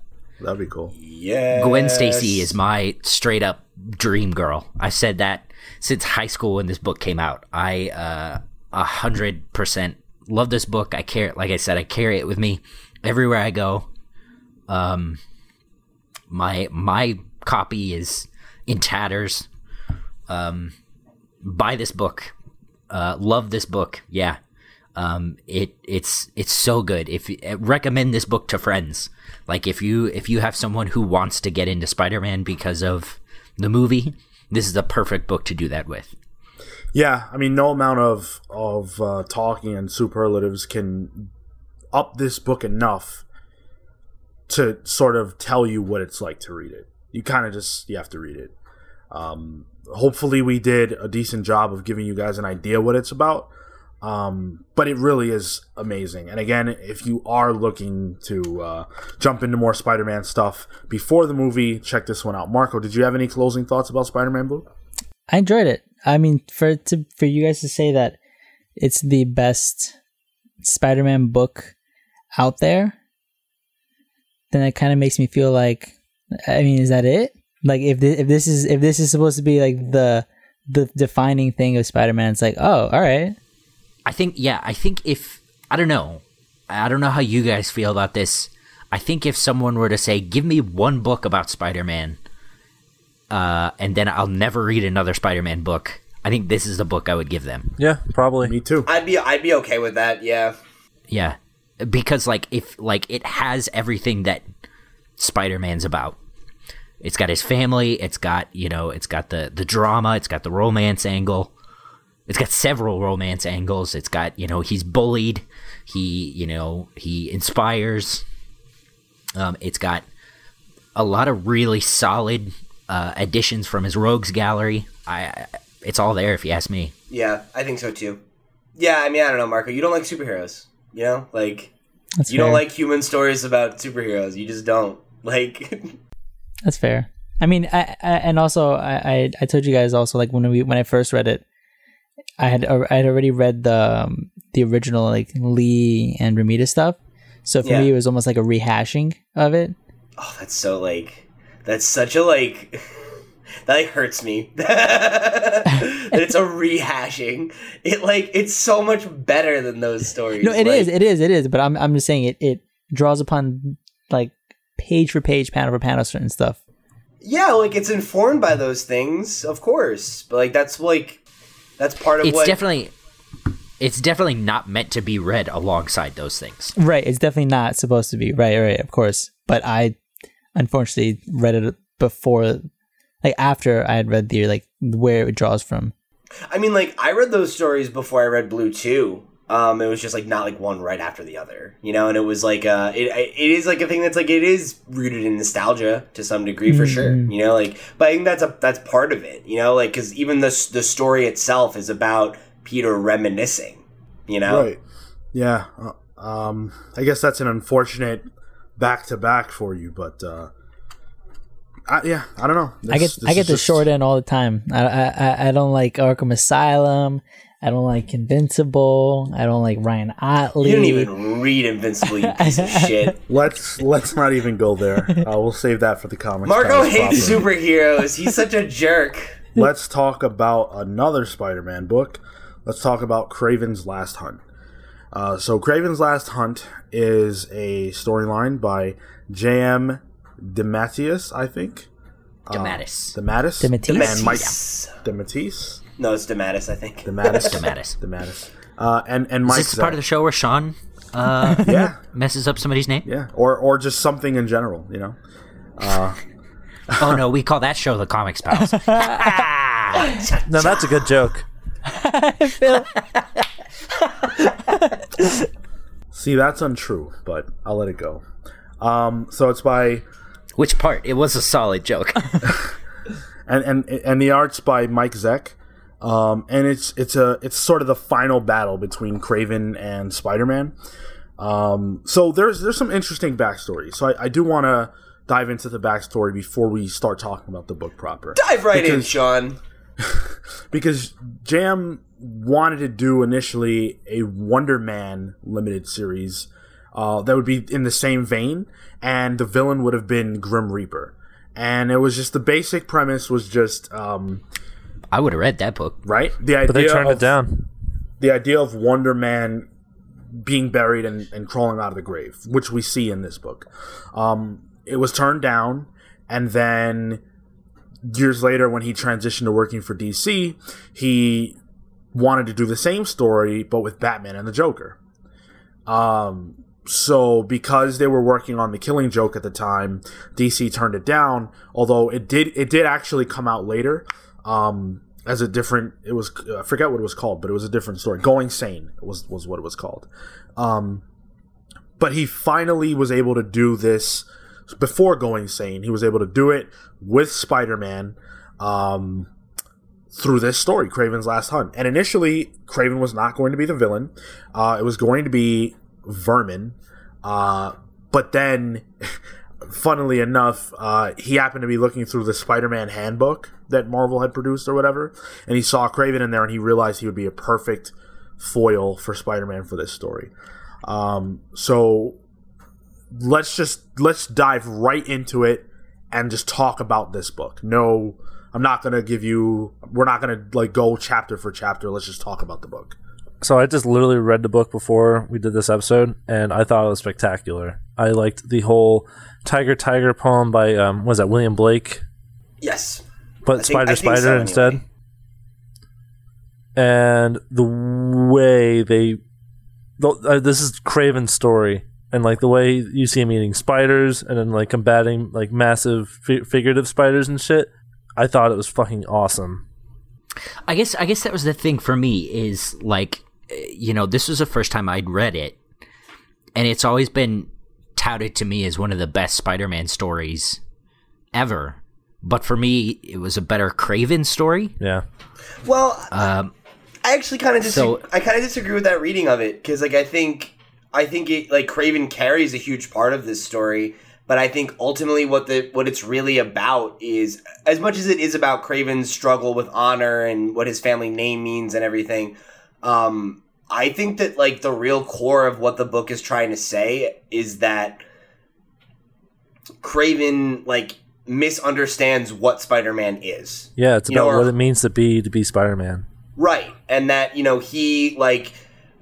That'd be cool. Yeah. Gwen Stacy is my straight up dream girl. I said that since high school when this book came out. I uh, hundred percent love this book. I care, like I said, I carry it with me everywhere I go. Um, my my copy is in tatters. Um, buy this book. Uh, love this book. Yeah. Um, it it's it's so good. If uh, recommend this book to friends, like if you if you have someone who wants to get into Spider-Man because of the movie, this is the perfect book to do that with. Yeah, I mean, no amount of of uh, talking and superlatives can up this book enough to sort of tell you what it's like to read it. You kind of just you have to read it. Um, hopefully, we did a decent job of giving you guys an idea what it's about. Um, but it really is amazing. And again, if you are looking to uh, jump into more Spider-Man stuff before the movie, check this one out. Marco, did you have any closing thoughts about Spider-Man Blue? I enjoyed it. I mean, for to for you guys to say that it's the best Spider-Man book out there, then it kind of makes me feel like, I mean, is that it? Like, if thi- if this is if this is supposed to be like the the defining thing of Spider-Man, it's like, oh, all right. I think yeah, I think if I don't know, I don't know how you guys feel about this. I think if someone were to say, "Give me one book about Spider-Man," uh, and then I'll never read another Spider-Man book, I think this is the book I would give them. Yeah, probably. Me too. I'd be I'd be okay with that. Yeah. Yeah, because like if like it has everything that Spider-Man's about. It's got his family. It's got you know. It's got the the drama. It's got the romance angle. It's got several romance angles. It's got you know he's bullied. He you know he inspires. Um, it's got a lot of really solid uh, additions from his rogues gallery. I, I it's all there if you ask me. Yeah, I think so too. Yeah, I mean, I don't know, Marco. You don't like superheroes, you know? Like, That's you fair. don't like human stories about superheroes. You just don't. Like, That's fair. I mean, I, I and also I, I I told you guys also like when we when I first read it, I had I had already read the um, the original like Lee and Romita stuff. So for Yeah. me, it was almost like a rehashing of it. oh, that's so like, that's such a like, That like hurts me. that it's a rehashing. It like it's so much better than those stories. No, it like, is, it is, it is. But I'm I'm just saying it it draws upon like page for page, panel for panel, certain stuff. Yeah, like it's informed by those things, of course. But like that's like that's part of what It's what definitely it's definitely not meant to be read alongside those things. Right. It's definitely not supposed to be. Right, right, of course. But I unfortunately read it before like after I had read the like where it draws from. I mean, like I read those stories before I read Blue too. Um, it was just like not like one right after the other, you know. And it was like uh, it it is like a thing that's like it is rooted in nostalgia to some degree for sure, you know. Like, but I think that's a that's part of it, you know. Like, because even the the story itself is about Peter reminiscing, you know. Right. Yeah. uh, Um, I guess that's an unfortunate back to back for you, but uh, I, yeah, I don't know. I get I get the just- short end all the time. I, I I- I don't like Arkham Asylum. I don't like Invincible. I don't like Ryan Ottley. You didn't even read Invincible, you piece of shit. Let's let's not even go there. Uh, we'll save that for the comics. Marco hates proper. superheroes. He's such a jerk. Let's talk about another Spider-Man book. Let's talk about Kraven's Last Hunt. Uh, so, Kraven's Last Hunt is a storyline by J.M. DeMatteis, I think. Dematis. DeMatteis? DeMatteis? And Mike Matisse. DeMatteis? No, it's Dematis, I think. DeMatteis? Dematis. DeMatteis. Uh, and and Is Mike this the part of the show where Sean uh, yeah, messes up somebody's name? yeah, or or just something in general, you know. Oh no, we call that show the Comics Pals. No, that's a good joke. See, that's untrue, but I'll let it go. Um, so it's by Which part? It was a solid joke. and and and the art's by Mike Zeck. Um, and it's it's a it's sort of the final battle between Kraven and Spider Man. Um, so there's there's some interesting backstory. So I, I do want to dive into the backstory before we start talking about the book proper. Dive right in, Sean. because Jam wanted to do initially a Wonder Man limited series uh, that would be in the same vein, and the villain would have been Grim Reaper. And it was just the basic premise was just um, I would have read that book. right the idea But they turned of, it down. the idea of Wonder Man being buried and, and crawling out of the grave, which we see in this book. Um, it was turned down, and then years later, when he transitioned to working for DC, he wanted to do the same story but with Batman and the Joker. Um, so because they were working on the Killing Joke at the time, DC turned it down. Although it did, it did actually come out later. Um, as a different, it was I forget what it was called, but it was a different story. Going Sane was was what it was called. Um, but he finally was able to do this before Going Sane. He was able to do it with Spider Man. Um, through this story, Kraven's Last Hunt. And initially, Kraven was not going to be the villain. Uh, it was going to be Vermin. Uh, but then, funnily enough, uh, he happened to be looking through the Spider Man handbook that Marvel had produced or whatever. And he saw Craven in there and he realized he would be a perfect foil for Spider Man for this story. Um, so let's just let's dive right into it and just talk about this book. No, I'm not gonna give you. We're not gonna like go chapter for chapter. Let's just talk about the book. So I just literally read the book before we did this episode, and I thought it was spectacular. I liked the whole Tiger Tiger poem by um, was that William Blake, Yes. but think- Spider Spider so, instead. anyway. And the way they, the, uh, this is Kraven's story, and like the way you see him eating spiders and then like combating like massive fi- figurative spiders and shit. I thought it was fucking awesome. I guess I guess that was the thing for me is like you know this was the first time I'd read it, and it's always been touted to me as one of the best Spider-Man stories ever. But for me, it was a better Kraven story. Yeah. Well, Um, I actually kind of disagree. So- I kind of disagree with that reading of it because, like, I think, I think it like Kraven carries a huge part of this story, but I think ultimately what the what it's really about is as much as it is about Kraven's struggle with honor and what his family name means and everything. Um, I think that like the real core of what the book is trying to say is that Kraven like misunderstands what Spider-Man is. Yeah, it's You know, about or- what it means to be to be Spider-Man. Right. And that, you know, he like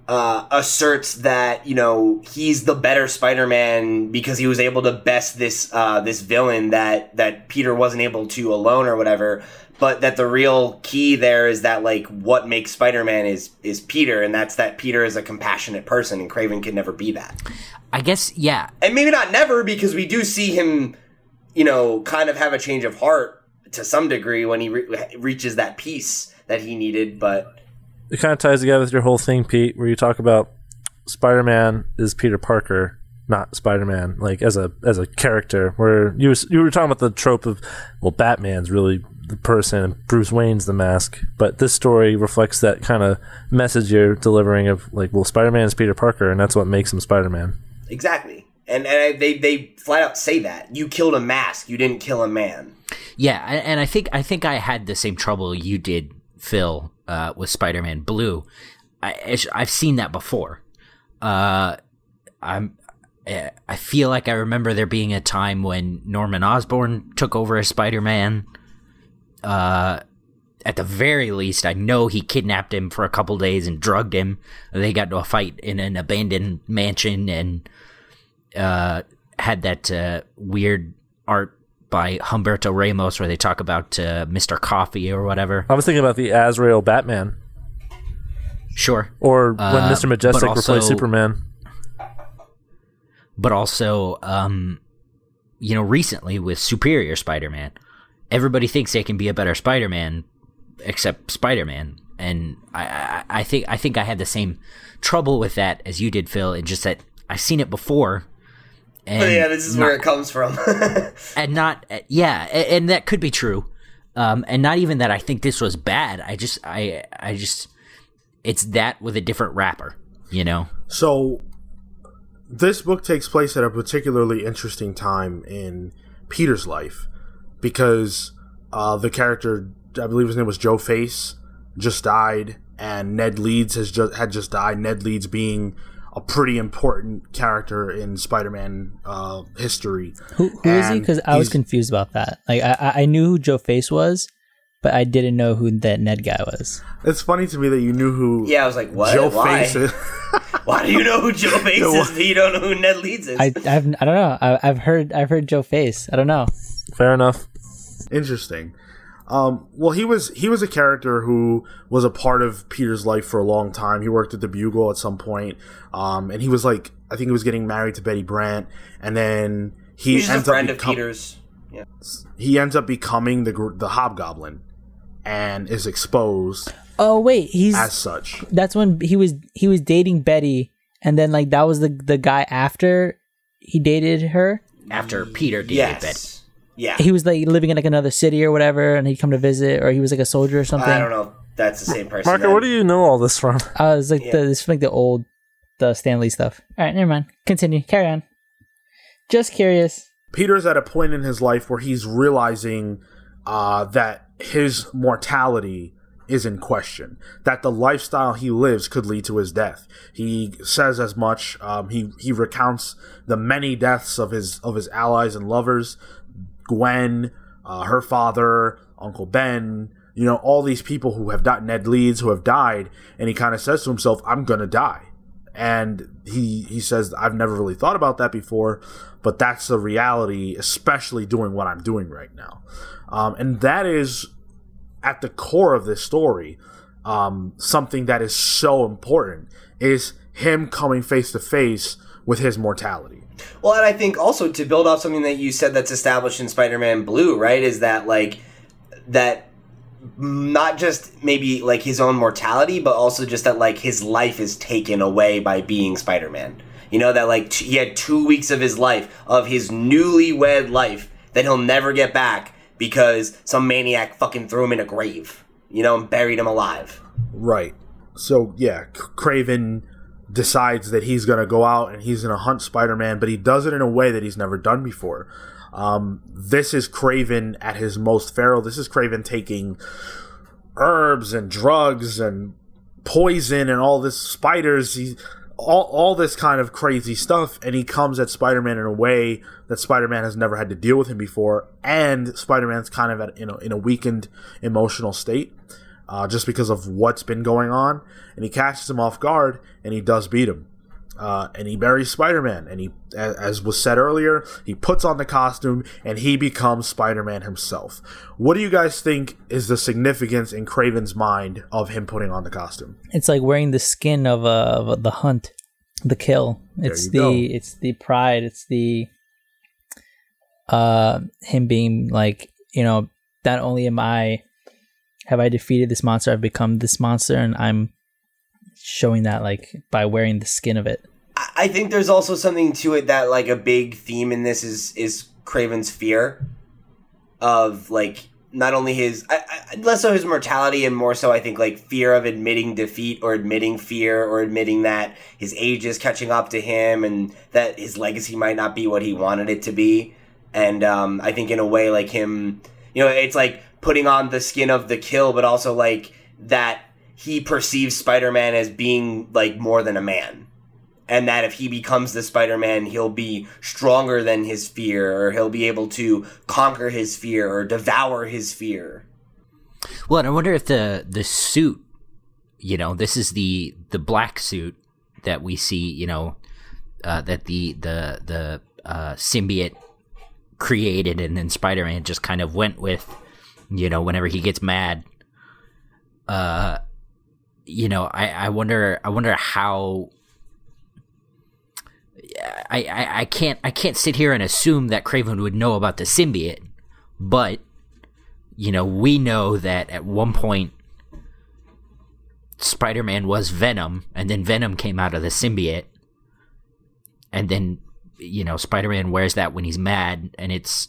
uh, asserts that, you know, he's the better Spider-Man because he was able to best this uh, this villain that that Peter wasn't able to alone or whatever. But that the real key there is that like what makes Spider-Man is is Peter, and that's that Peter is a compassionate person, and Kraven could never be that. I guess yeah. And maybe not never because we do see him, you know, kind of have a change of heart to some degree when he re- reaches that peace that he needed. But It kind of ties together with your whole thing, Pete, where you talk about Spider-Man is Peter Parker, not Spider-Man, like as a as a character. Where you was, you were talking about the trope of well, Batman's really the person and Bruce Wayne's the mask, but this story reflects that kind of message you're delivering of like, well, Spider-Man is Peter Parker, and that's what makes him Spider-Man. Exactly. And, and they, they flat out say that. You killed a mask, you didn't kill a man. Yeah, and and I think I think I had the same trouble you did, Phil, uh, with Spider-Man Blue. I, I've seen that before. Uh, I'm. eh, I feel like I remember there being a time when Norman Osborn took over as Spider-Man. Uh, at the very least, I know he kidnapped him for a couple days and drugged him. They got into a fight in an abandoned mansion and uh, had that uh, weird art by Humberto Ramos where they talk about uh, Mr. Coffee or whatever. I was thinking about the Azrael Batman, Sure. or when Uh, Mr. Majestic also- replaced Superman. But also, um, you know, recently with Superior Spider Man, everybody thinks they can be a better Spider Man except Spider Man. And I, I, I think I think I had the same trouble with that as you did, Phil, and just that I've seen it before. And But yeah, this is not- where it comes from. and not yeah a- and that could be true um and not even that i think this was bad i just i i just it's that with a different rapper you know So, this book takes place at a particularly interesting time in Peter's life because uh, the character, I believe his name was Joe Face, just died, and Ned Leeds has just had just died. Ned Leeds being a pretty important character in Spider-Man uh, history. Who, who is he? Because I was confused about that. Like I, I- I knew who Joe Face was, but I didn't know who that Ned guy was. It's funny to me that you knew who yeah, I was like, what? Joe Why? Face is. Why do you know who Joe Bates Yeah, is, but you don't know who Ned Leeds is? I I've, I don't know. I, I've heard I've heard Joe Face. I don't know. Fair enough. Interesting. Um, well, he was he was a character who was a part of Peter's life for a long time. He worked at the Bugle at some point, um, and he was like I think he was getting married to Betty Brant, and then he He's just a ends up friend Peter's. Yeah. He ends up becoming the the Hobgoblin, and is exposed Oh wait, he's as such. that's when he was he was dating Betty, and then like that was the the guy after he dated her. after peter dated Yes. Betty. Yeah. He was like living in like another city or whatever, and he'd come to visit, or he was like a soldier or something. I don't know if that's the same person. Marco, then. where do you know all this from? I was like Yeah. the this like the old the Stan Lee stuff. All right, never mind. Continue. Carry on. Just curious. Peter's at a point in his life where he's realizing uh, that his mortality is in question. That the lifestyle he lives could lead to his death. He says as much. Um, he he recounts the many deaths of his of his allies and lovers, Gwen, uh, her father, Uncle Ben. You know all these people who have died. Ned Leeds who have died, and he kind of says to himself, "I'm gonna die." and he he says I've never really thought about that before, but that's the reality, especially doing what I'm doing right now, um, and that is at the core of this story. Um, something that is so important is him coming face to face with his mortality. Well, and I think also to build off something that you said that's established in Spider-Man Blue, right? Is that like that not just maybe like his own mortality, but also just that like his life is taken away by being Spider-Man. You know that like t- he had two weeks of his life of his newlywed life that he'll never get back because some maniac fucking threw him in a grave. You know, and buried him alive. Right. So yeah, Kraven decides that he's going to go out and he's going to hunt Spider-Man, but he does it in a way that he's never done before. Um, this is Kraven at his most feral. This is Kraven taking herbs and drugs and poison and all this spiders. He, all, all this kind of crazy stuff, and he comes at Spider Man in a way that Spider Man has never had to deal with him before, and Spider Man's kind of at, in, in a weakened emotional state uh, just because of what's been going on, and he catches him off guard, and he does beat him. Uh, and he buries Spider-Man, and he, as was said earlier, he puts on the costume, and he becomes Spider-Man himself. What do you guys think is the significance in Kraven's mind of him putting on the costume? It's like wearing the skin of, uh, of the hunt, the kill. It's the go. it's the pride. It's the uh him being like you know not only am I have I defeated this monster, I've become this monster, and I'm showing that like by wearing the skin of it. I think there's also something to it that like a big theme in this is is Kraven's fear of like not only his I, I, less so his mortality and more so I think like fear of admitting defeat or admitting fear or admitting that his age is catching up to him and that his legacy might not be what he wanted it to be. And um, I think in a way like him, you know, it's like putting on the skin of the kill, but also like that he perceives Spider-Man as being like more than a man and that if he becomes the Spider-Man, he'll be stronger than his fear, or he'll be able to conquer his fear or devour his fear. Well, and I wonder if the the suit, you know, this is the the black suit that we see, you know, uh, that the the the uh, symbiote created, and then Spider Man just kind of went with, you know, whenever he gets mad. Uh, you know, I I wonder I wonder how. I, I, I can't I can't sit here and assume that Kraven would know about the symbiote, but you know, we know that at one point Spider Man was Venom, and then Venom came out of the symbiote. And then, you know, Spider Man wears that when he's mad, and it's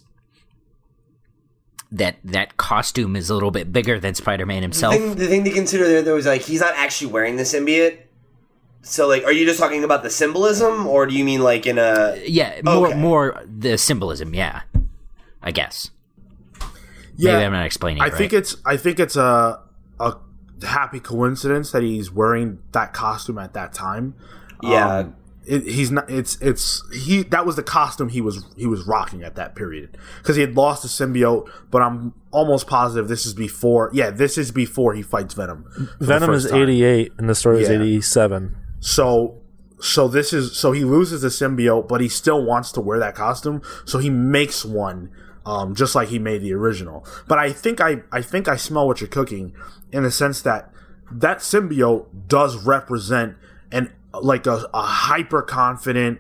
that that costume is a little bit bigger than Spider Man The himself. thing, the thing to consider there, though, is like he's not actually wearing the symbiote. So, like, are you just talking about the symbolism, or do you mean like in a? yeah, more Okay. more the symbolism, yeah. I guess. Yeah, Maybe I'm not explaining I it right. think it's I think it's a a happy coincidence that he's wearing that costume at that time. Yeah. Um, it, he's not. It's it's he. That was the costume he was he was rocking at that period because he had lost the symbiote. But I'm almost positive this is before. Yeah, this is before he fights Venom. Venom is time. 88 and the story is Yeah. 87. So so this is so he loses the symbiote, but he still wants to wear that costume. So he makes one, um, just like he made the original. But I think I I think I smell what you're cooking in the sense that that symbiote does represent an like a, a hyper confident,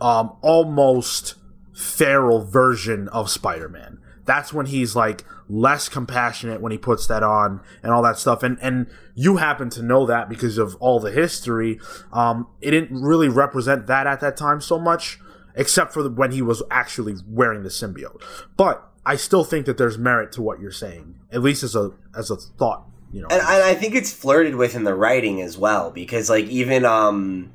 um, almost feral version of Spider-Man. That's when he's like less compassionate when he puts that on and all that stuff. And and you happen to know that because of all the history. Um, it didn't really represent that at that time so much, except for the, when he was actually wearing the symbiote. But I still think that there's merit to what you're saying, at least as a as a thought. You know, And, and I think it's flirted with in the writing as well, because like even um,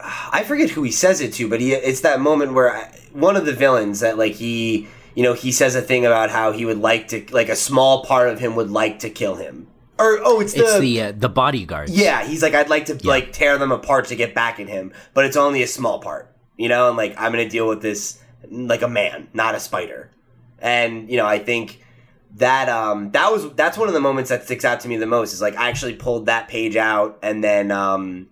I forget who he says it to, but he it's that moment where I, one of the villains that like he you know he says a thing about how he would like to like a small part of him would like to kill him, or oh it's the, it's the uh, the bodyguards. yeah he's like I'd like to like tear them apart to get back at him, but it's only a small part, you know, and like I'm gonna deal with this like a man, not a spider, and you know I think that um that was that's one of the moments that sticks out to me the most is like I actually pulled that page out and then um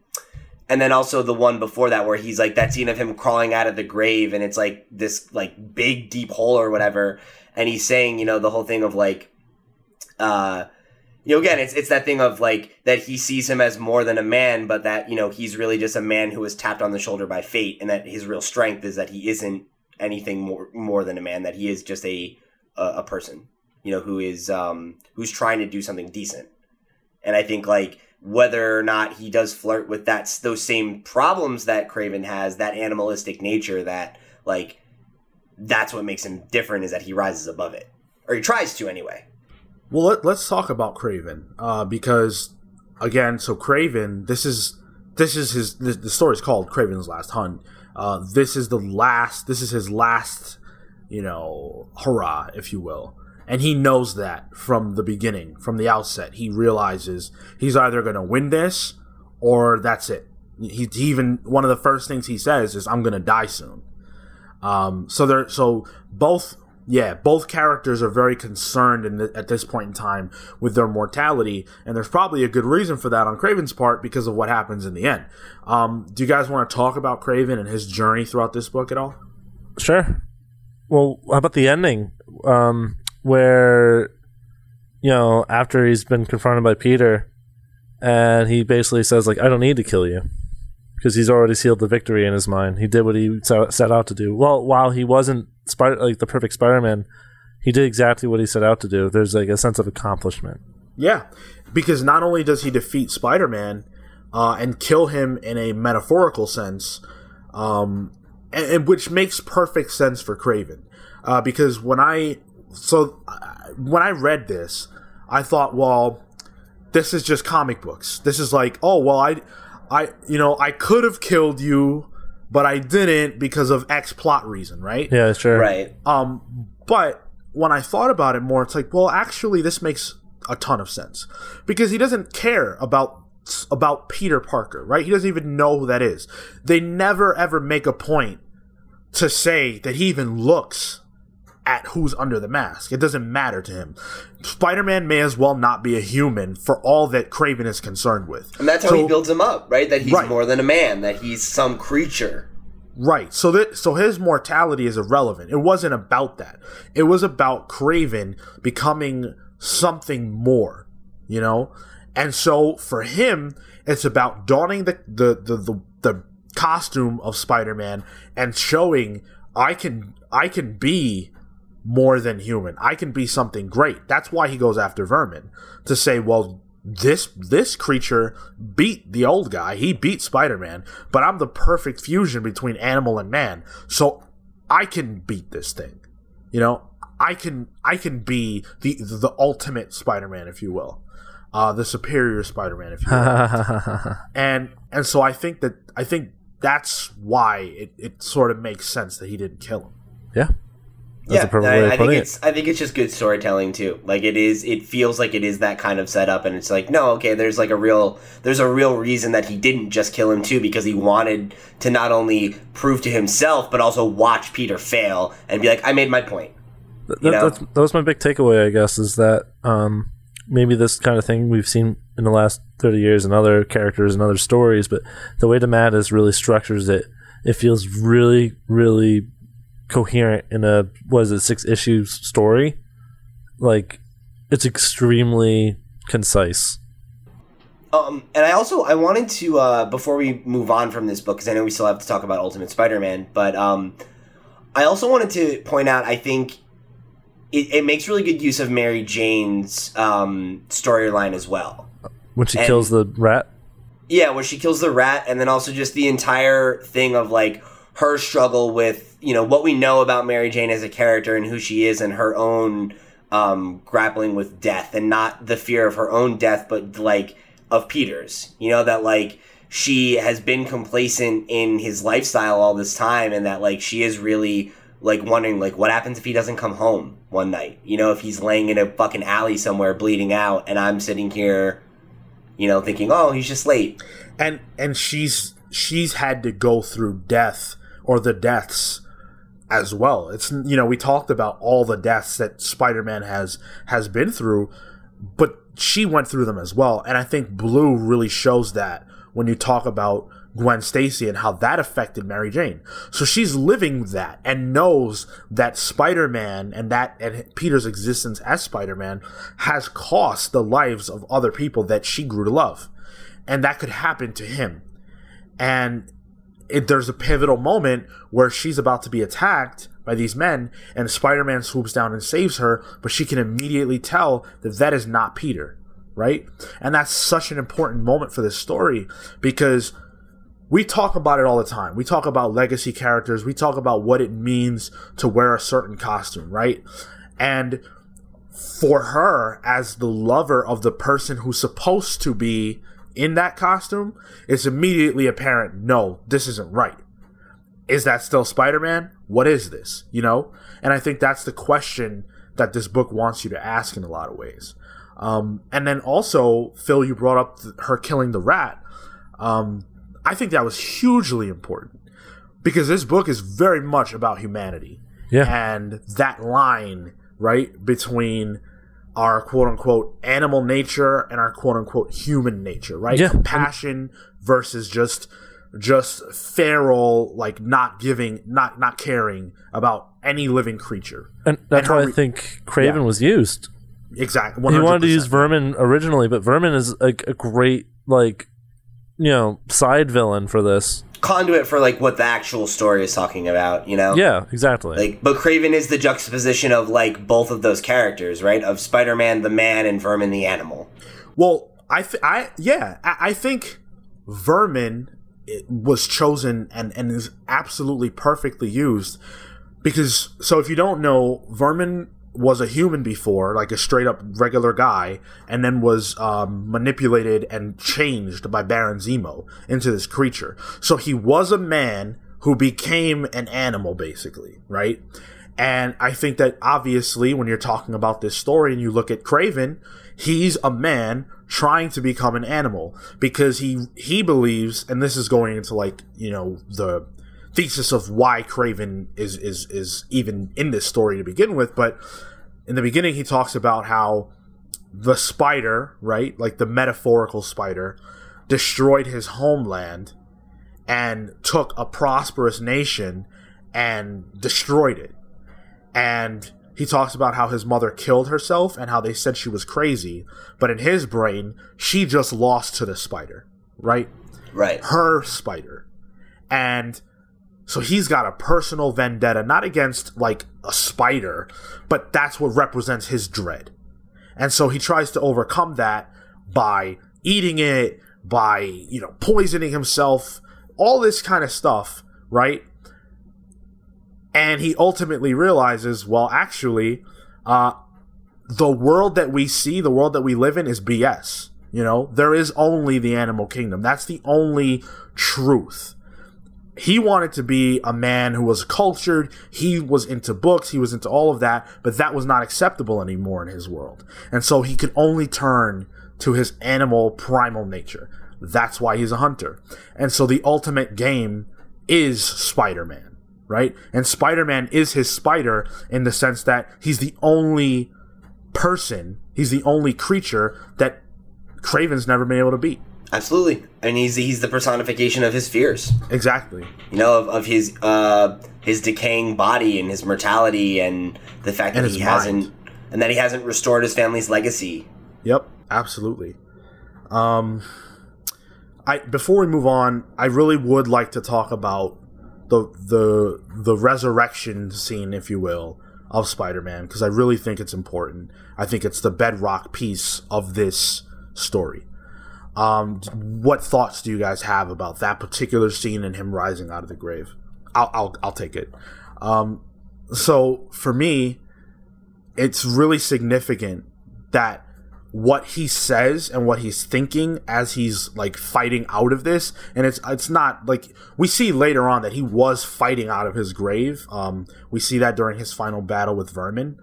and then also the one before that where he's like that scene of him crawling out of the grave and it's like this like big deep hole or whatever. And he's saying you know the whole thing of like uh you know again it's it's that thing of like that he sees him as more than a man but that you know he's really just a man who was tapped on the shoulder by fate and that his real strength is that he isn't anything more more than a man that he is just a a, a person you know who is um who's trying to do something decent and i think like whether or not he does flirt with that those same problems that Kraven has that animalistic nature that like that's what makes him different is that he rises above it or he tries to anyway Well, let, let's talk about Kraven uh, because again, so Kraven, this is this is his the, the story is called Kraven's Last Hunt. Uh, this is the last. This is his last, you know, hurrah, if you will, and he knows that from the beginning, from the outset. He realizes he's either going to win this or that's it. he, he even one of the first things he says is i'm gonna die soon um so there so both yeah both characters are very concerned the, at this point in time with their mortality and there's probably a good reason for that on Kraven's part because of what happens in the end um do you guys want to talk about Kraven and his journey throughout this book at all Sure. Well, how about the ending, um, where you know after he's been confronted by Peter, and he basically says like, "I don't need to kill you," because he's already sealed the victory in his mind. He did what he set out to do. Well, while he wasn't Spider like the perfect Spider-Man, he did exactly what he set out to do. There's like a sense of accomplishment. Yeah, because not only does he defeat Spider Man uh, and kill him in a metaphorical sense, um, and, and which makes perfect sense for Kraven. Uh, because when I so uh, when I read this, I thought, well, this is just comic books. This is like, oh well, I, I, you know, I could have killed you, but I didn't because of X plot reason, right? Yeah, sure. Right. Um, but when I thought about it more, it's like, well, actually, this makes a ton of sense because he doesn't care about about Peter Parker, right? He doesn't even know who that is. They never ever make a point to say that he even looks at who's under the mask. It doesn't matter to him. Spider-Man may as well not be a human for all that Kraven is concerned with. And that's how So- he builds him up, right? That he's Right. more than a man, that he's some creature. Right. So that so his mortality is irrelevant. It wasn't about that. It was about Kraven becoming something more, you know? And so for him, it's about donning the the the the, the costume of Spider-Man and showing I can I can be more than human. I can be something great. That's why he goes after Vermin to say, well, this this creature beat the old guy. He beat Spider-Man, but I'm the perfect fusion between animal and man. So I can beat this thing. You know, I can I can be the the ultimate Spider-Man if you will. Uh the superior Spider-Man if you will and and so I think that I think that's why it, it sort of makes sense that he didn't kill him. yeah. That's yeah, a perfect I, way I think putting it. it's I think it's just good storytelling too. Like it is, it feels like it is that kind of setup, and it's like no, okay, there's like a real there's a real reason that he didn't just kill him too, because he wanted to not only prove to himself but also watch Peter fail and be like, I made my point. That, that's, that was my big takeaway, I guess, is that um, maybe this kind of thing we've seen in the last 30 years in other characters and other stories, but the way DeMatteis really structures it, it feels really, really coherent in a, what is it, six issue story. Like, it's extremely concise. Um, and I also I wanted to uh, before we move on from this book because I know we still have to talk about Ultimate Spider-Man, but um, I also wanted to point out I think it, it makes really good use of Mary Jane's um, storyline as well. When she And- kills the rat, Yeah, when she kills the rat, and then also just the entire thing of like her struggle with you know what we know about Mary Jane as a character and who she is, and her own um, grappling with death, and not the fear of her own death, but like of Peter's. You know that like she has been complacent in his lifestyle all this time, and that like she is really like wondering like what happens if he doesn't come home one night. You know, if he's laying in a fucking alley somewhere bleeding out, and I'm sitting here you know, thinking, "Oh, he's just late." And and she's she's had to go through death or the deaths as well. It's you know, we talked about all the deaths that Spider-Man has has been through, but she went through them as well. And I think Blue really shows that when you talk about Gwen Stacy and how that affected Mary Jane. So she's living that and knows that Spider-Man and that and Peter's existence as Spider-Man has cost the lives of other people that she grew to love. And that could happen to him. And it, there's a pivotal moment where she's about to be attacked by these men, and Spider Man swoops down and saves her, but she can immediately tell that that is not Peter, right? And that's such an important moment for this story because we talk about it all the time. We talk about legacy characters, we talk about what it means to wear a certain costume, right? And for her, as the lover of the person who's supposed to be in that costume, it's immediately apparent no, this isn't right. Is that still Spider Man? What is this? You know? And I think that's the question that this book wants you to ask in a lot of ways. Um, and then also, Phil, you brought up th- her killing the rat. Um, I think that was hugely important because this book is very much about humanity. Yeah. And that line, right, between our quote unquote animal nature and our quote unquote human nature, right? Yeah. Compassion versus just just feral, like not giving, not not caring about any living creature. And that's how why I think Kraven Yeah. was used. Exactly. He wanted to use Vermin originally, but Vermin is a, a great like you know side villain for this. Conduit for like what the actual story is talking about, you know? Yeah, exactly. Like, but Kraven is the juxtaposition of like both of those characters, right? Of Spider-Man the man and Vermin the animal. Well, I, th- I, yeah, I, I think Vermin was chosen and and is absolutely perfectly used because so if you don't know, Vermin was a human before, like a straight up regular guy, and then was um, manipulated and changed by Baron Zemo into this creature. So he was a man who became an animal, basically, right? And I think that obviously, when you're talking about this story and you look at Kraven, he's a man trying to become an animal because he he believes, and this is going into like you know the thesis of why Kraven is is is even in this story to begin with. But in the beginning, he talks about how the spider, right, like the metaphorical spider, destroyed his homeland and took a prosperous nation and destroyed it. And he talks about how his mother killed herself and how they said she was crazy, but in his brain, she just lost to the spider, right? Right. Her spider. And so he's got a personal vendetta, not against like a spider, but that's what represents his dread. And so he tries to overcome that by eating it, by, you know, poisoning himself, all this kind of stuff, right? And he ultimately realizes, well, actually, uh, the world that we see, the world that we live in is BS. You know, there is only the animal kingdom. That's the only truth. He wanted to be a man who was cultured. He was into books. He was into all of that, but that was not acceptable anymore in his world. And so he could only turn to his animal primal nature. That's why he's a hunter. And so the ultimate game is Spider Man, right? And Spider Man is his spider in the sense that he's the only person, he's the only creature that Kraven's never been able to beat. Absolutely. And he's he's the personification of his fears. Exactly. You know, of, of his uh his decaying body and his mortality and the fact And that he mind. hasn't and that he hasn't restored his family's legacy. Yep, absolutely. Um, I before we move on, I really would like to talk about the the the resurrection scene, if you will, of Spider-Man because I really think it's important. I think it's the bedrock piece of this story. Um, what thoughts do you guys have about that particular scene and him rising out of the grave? I'll I'll, I'll take it. Um, so for me, it's really significant that what he says and what he's thinking as he's like fighting out of this and it's it's not like we see later on that he was fighting out of his grave um we see that during his final battle with vermin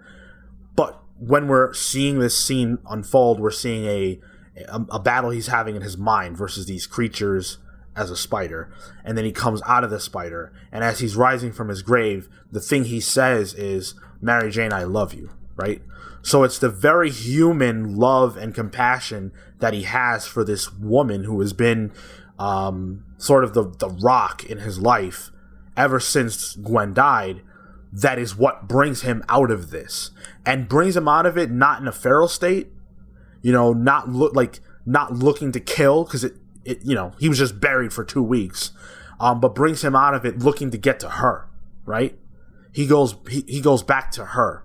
but when we're seeing this scene unfold we're seeing a a, a battle he's having in his mind versus these creatures as a spider and then he comes out of the spider and as he's rising from his grave the thing he says is mary jane i love you right so it's the very human love and compassion that he has for this woman who has been um, sort of the, the rock in his life ever since Gwen died. That is what brings him out of this and brings him out of it not in a feral state, you know, not look like not looking to kill because it, it, you know, he was just buried for two weeks, um, but brings him out of it looking to get to her, right? He goes, he, he goes back to her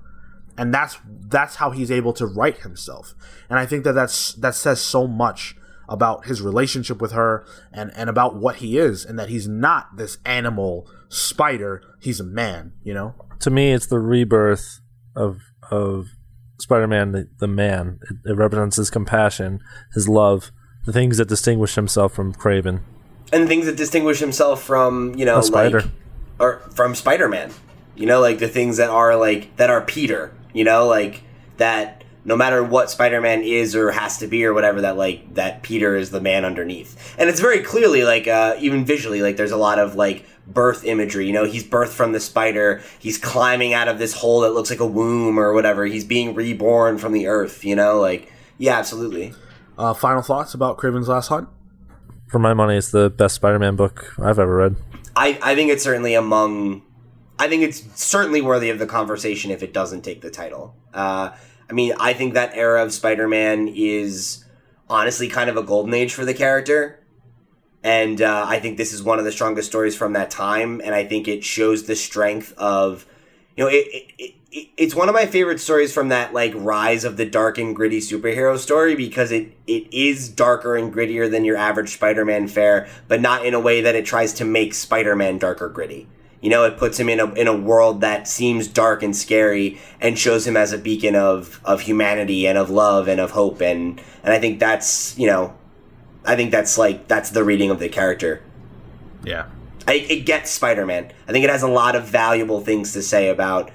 and that's that's how he's able to right himself and i think that that's that says so much about his relationship with her and and about what he is and that he's not this animal spider he's a man you know to me, it's the rebirth of of Spider-Man, the, the man. It, it represents his compassion, his love, the things that distinguish himself from Kraven. And the things that distinguish himself from, you know, like or from Spider-Man. You know, like the things that are like that are Peter, you know, like that no matter what Spider-Man is or has to be or whatever that like that Peter is the man underneath. And it's very clearly like uh even visually like there's a lot of like birth imagery. You know, he's birthed from the spider. He's climbing out of this hole that looks like a womb or whatever. He's being reborn from the earth, you know? Like yeah, absolutely. Uh, final thoughts about Kraven's Last Hunt? For my money, it's the best Spider-Man book I've ever read. I I think it's certainly among I think it's certainly worthy of the conversation if it doesn't take the title. Uh I mean, I think that era of Spider-Man is honestly kind of a golden age for the character. And uh, I think this is one of the strongest stories from that time. And I think it shows the strength of, you know, it, it, it, it's one of my favorite stories from that like rise of the dark and gritty superhero story because it, it is darker and grittier than your average Spider-Man fare, but not in a way that it tries to make Spider-Man darker gritty. You know, it puts him in a in a world that seems dark and scary and shows him as a beacon of of humanity and of love and of hope and and I think that's you know, I think that's like that's the reading of the character. Yeah. I, it gets Spider Man. I think it has a lot of valuable things to say about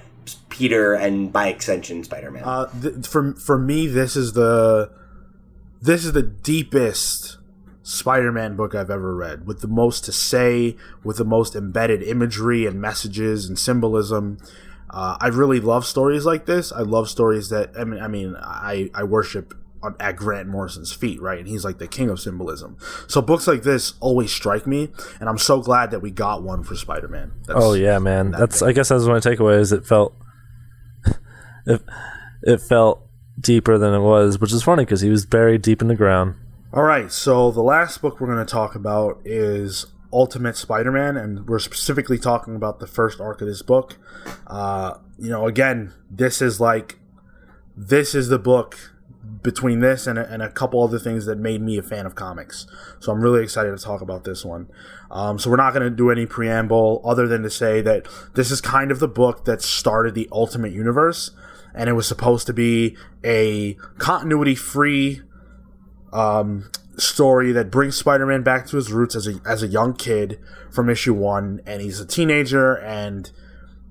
Peter and by extension Spider Man. Uh, th- for for me, this is the this is the deepest Spider-Man book I've ever read, with the most to say, with the most embedded imagery and messages and symbolism. Uh, I really love stories like this. I love stories that I mean, I mean, I I worship on, at Grant Morrison's feet, right? And he's like the king of symbolism. So books like this always strike me, and I'm so glad that we got one for Spider-Man. That's, Oh yeah, man. That's I guess that's my takeaway is it felt it it felt deeper than it was, which is funny because he was buried deep in the ground. All right, so the last book we're going to talk about is Ultimate Spider-Man, and we're specifically talking about the first arc of this book. Uh, you know, again, this is like this is the book between this and a, and a couple other things that made me a fan of comics. So I'm really excited to talk about this one. Um, so we're not going to do any preamble other than to say that this is kind of the book that started the Ultimate Universe, and it was supposed to be a continuity-free um, story that brings Spider-Man back to his roots as a as a young kid from issue one, and he's a teenager, and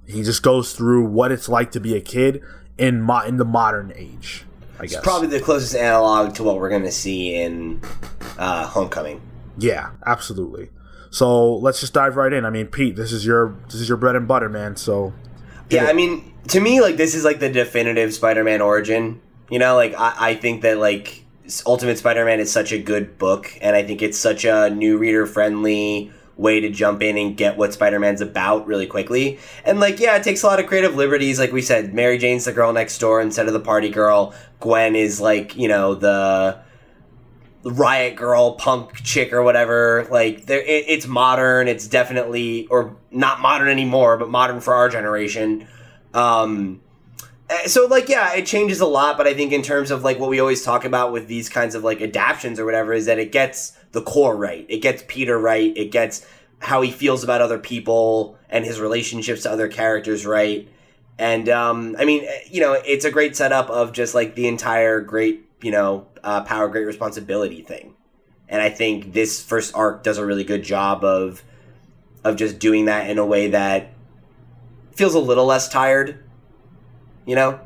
he just goes through what it's like to be a kid in mo- in the modern age. I guess Probably the closest analog to what we're going to see in uh, Homecoming. yeah, absolutely. So let's just dive right in. I mean, Pete, this is your this is your bread and butter, man. So Yeah, I mean, to me, like this is like the definitive Spider-Man origin. You know, like I, I think that like Ultimate Spider-Man is such a good book, and I think it's such a new reader friendly way to jump in and get what Spider-Man's about really quickly. And like, yeah, it takes a lot of creative liberties. Like we said, Mary Jane's the girl next door instead of the party girl. Gwen is like, you know, the riot girl punk chick or whatever like there it, it's modern it's definitely or not modern anymore but modern for our generation um so like yeah it changes a lot but i think in terms of like what we always talk about with these kinds of like adaptions or whatever is that it gets the core right. It gets peter right. It gets how he feels about other people and his relationships to other characters right. And um i mean eh, you know it's a great setup of just like the entire great you know uh, power great responsibility thing. And i think this first arc does a really good job of of just doing that in a way that feels a little less tired you know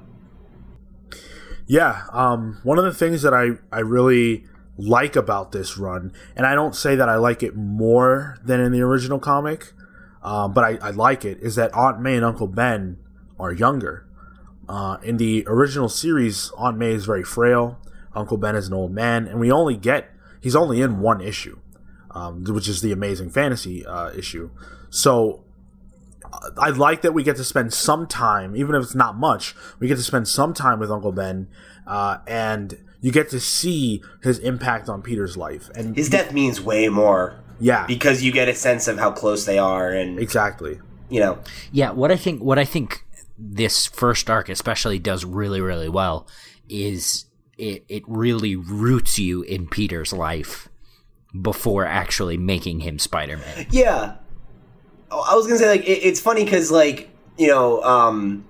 Yeah, um, one of the things that I, I really like about this run, and I don't say that I like it more than in the original comic, um, but I, I like it, is that Aunt May and Uncle Ben are younger. Uh, in the original series, Aunt May is very frail, Uncle Ben is an old man, and we only get, he's only in one issue, um, which is the Amazing Fantasy uh, issue. So I like that we get to spend some time, even if it's not much, we get to spend some time with Uncle Ben, uh, and you get to see his impact on Peter's life. And his death means way more yeah, because you get a sense of how close they are and exactly. you know Yeah, what I think what I think this first arc especially does really really well is it it really roots you in Peter's life before actually making him Spider-Man. Yeah. I was gonna say like it, it's funny because like you know um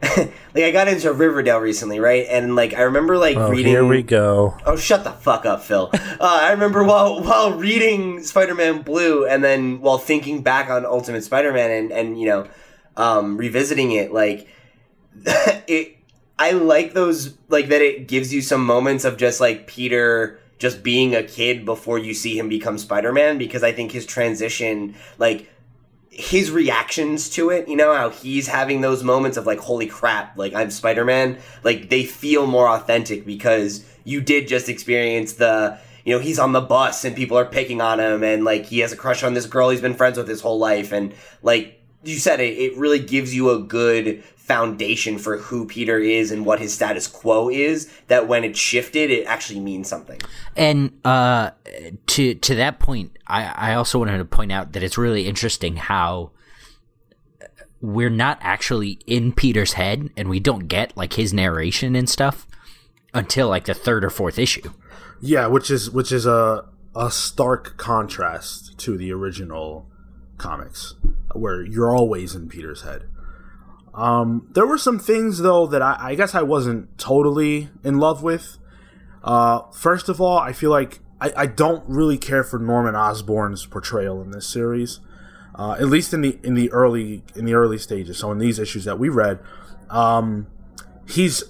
like I got into Riverdale recently, right? And like I remember like Oh, reading. here we go. Oh, shut the fuck up, Phil. uh, I remember while while reading Spider-Man Blue, and then while thinking back on Ultimate Spider-Man, and and you know, um, revisiting it, like it. I like those like that it gives you some moments of just like Peter just being a kid before you see him become Spider-Man because I think his transition like his reactions to it, you know, how he's having those moments of like holy crap, like I'm Spider-Man, like they feel more authentic because you did just experience the you know, he's on the bus and people are picking on him and like he has a crush on this girl he's been friends with his whole life and like you said it, it really gives you a good foundation for who Peter is and what his status quo is that when it shifted it actually means something. And uh, to to that point, I, I also wanted to point out that it's really interesting how we're not actually in Peter's head and we don't get like his narration and stuff until like the third or fourth issue. Yeah, which is which is a a stark contrast to the original comics, where you're always in Peter's head. Um, there were some things though that I, I guess I wasn't totally in love with. Uh, first of all, I feel like I, I don't really care for Norman Osborn's portrayal in this series. Uh, at least in the in the early in the early stages. So in these issues that we read, um, he's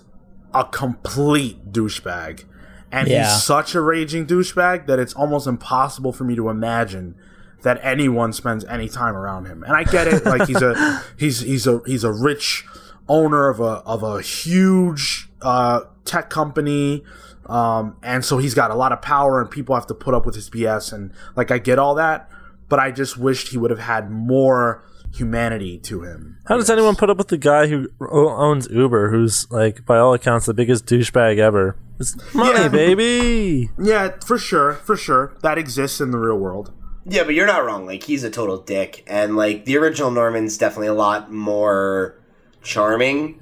a complete douchebag, and Yeah. he's such a raging douchebag that it's almost impossible for me to imagine that anyone spends any time around him. And I get it, like he's a he's he's a he's a rich owner of a of a huge uh, tech company. Um, and so he's got a lot of power and people have to put up with his BS and like I get all that, but I just wished he would have had more humanity to him. How does anyone put up with the guy who owns Uber, who's like, by all accounts, the biggest douchebag ever? It's money, Yeah. baby. Yeah, for sure, for sure. That exists in the real world. Yeah, but you're not wrong. Like he's a total dick, and like the original Norman's definitely a lot more charming.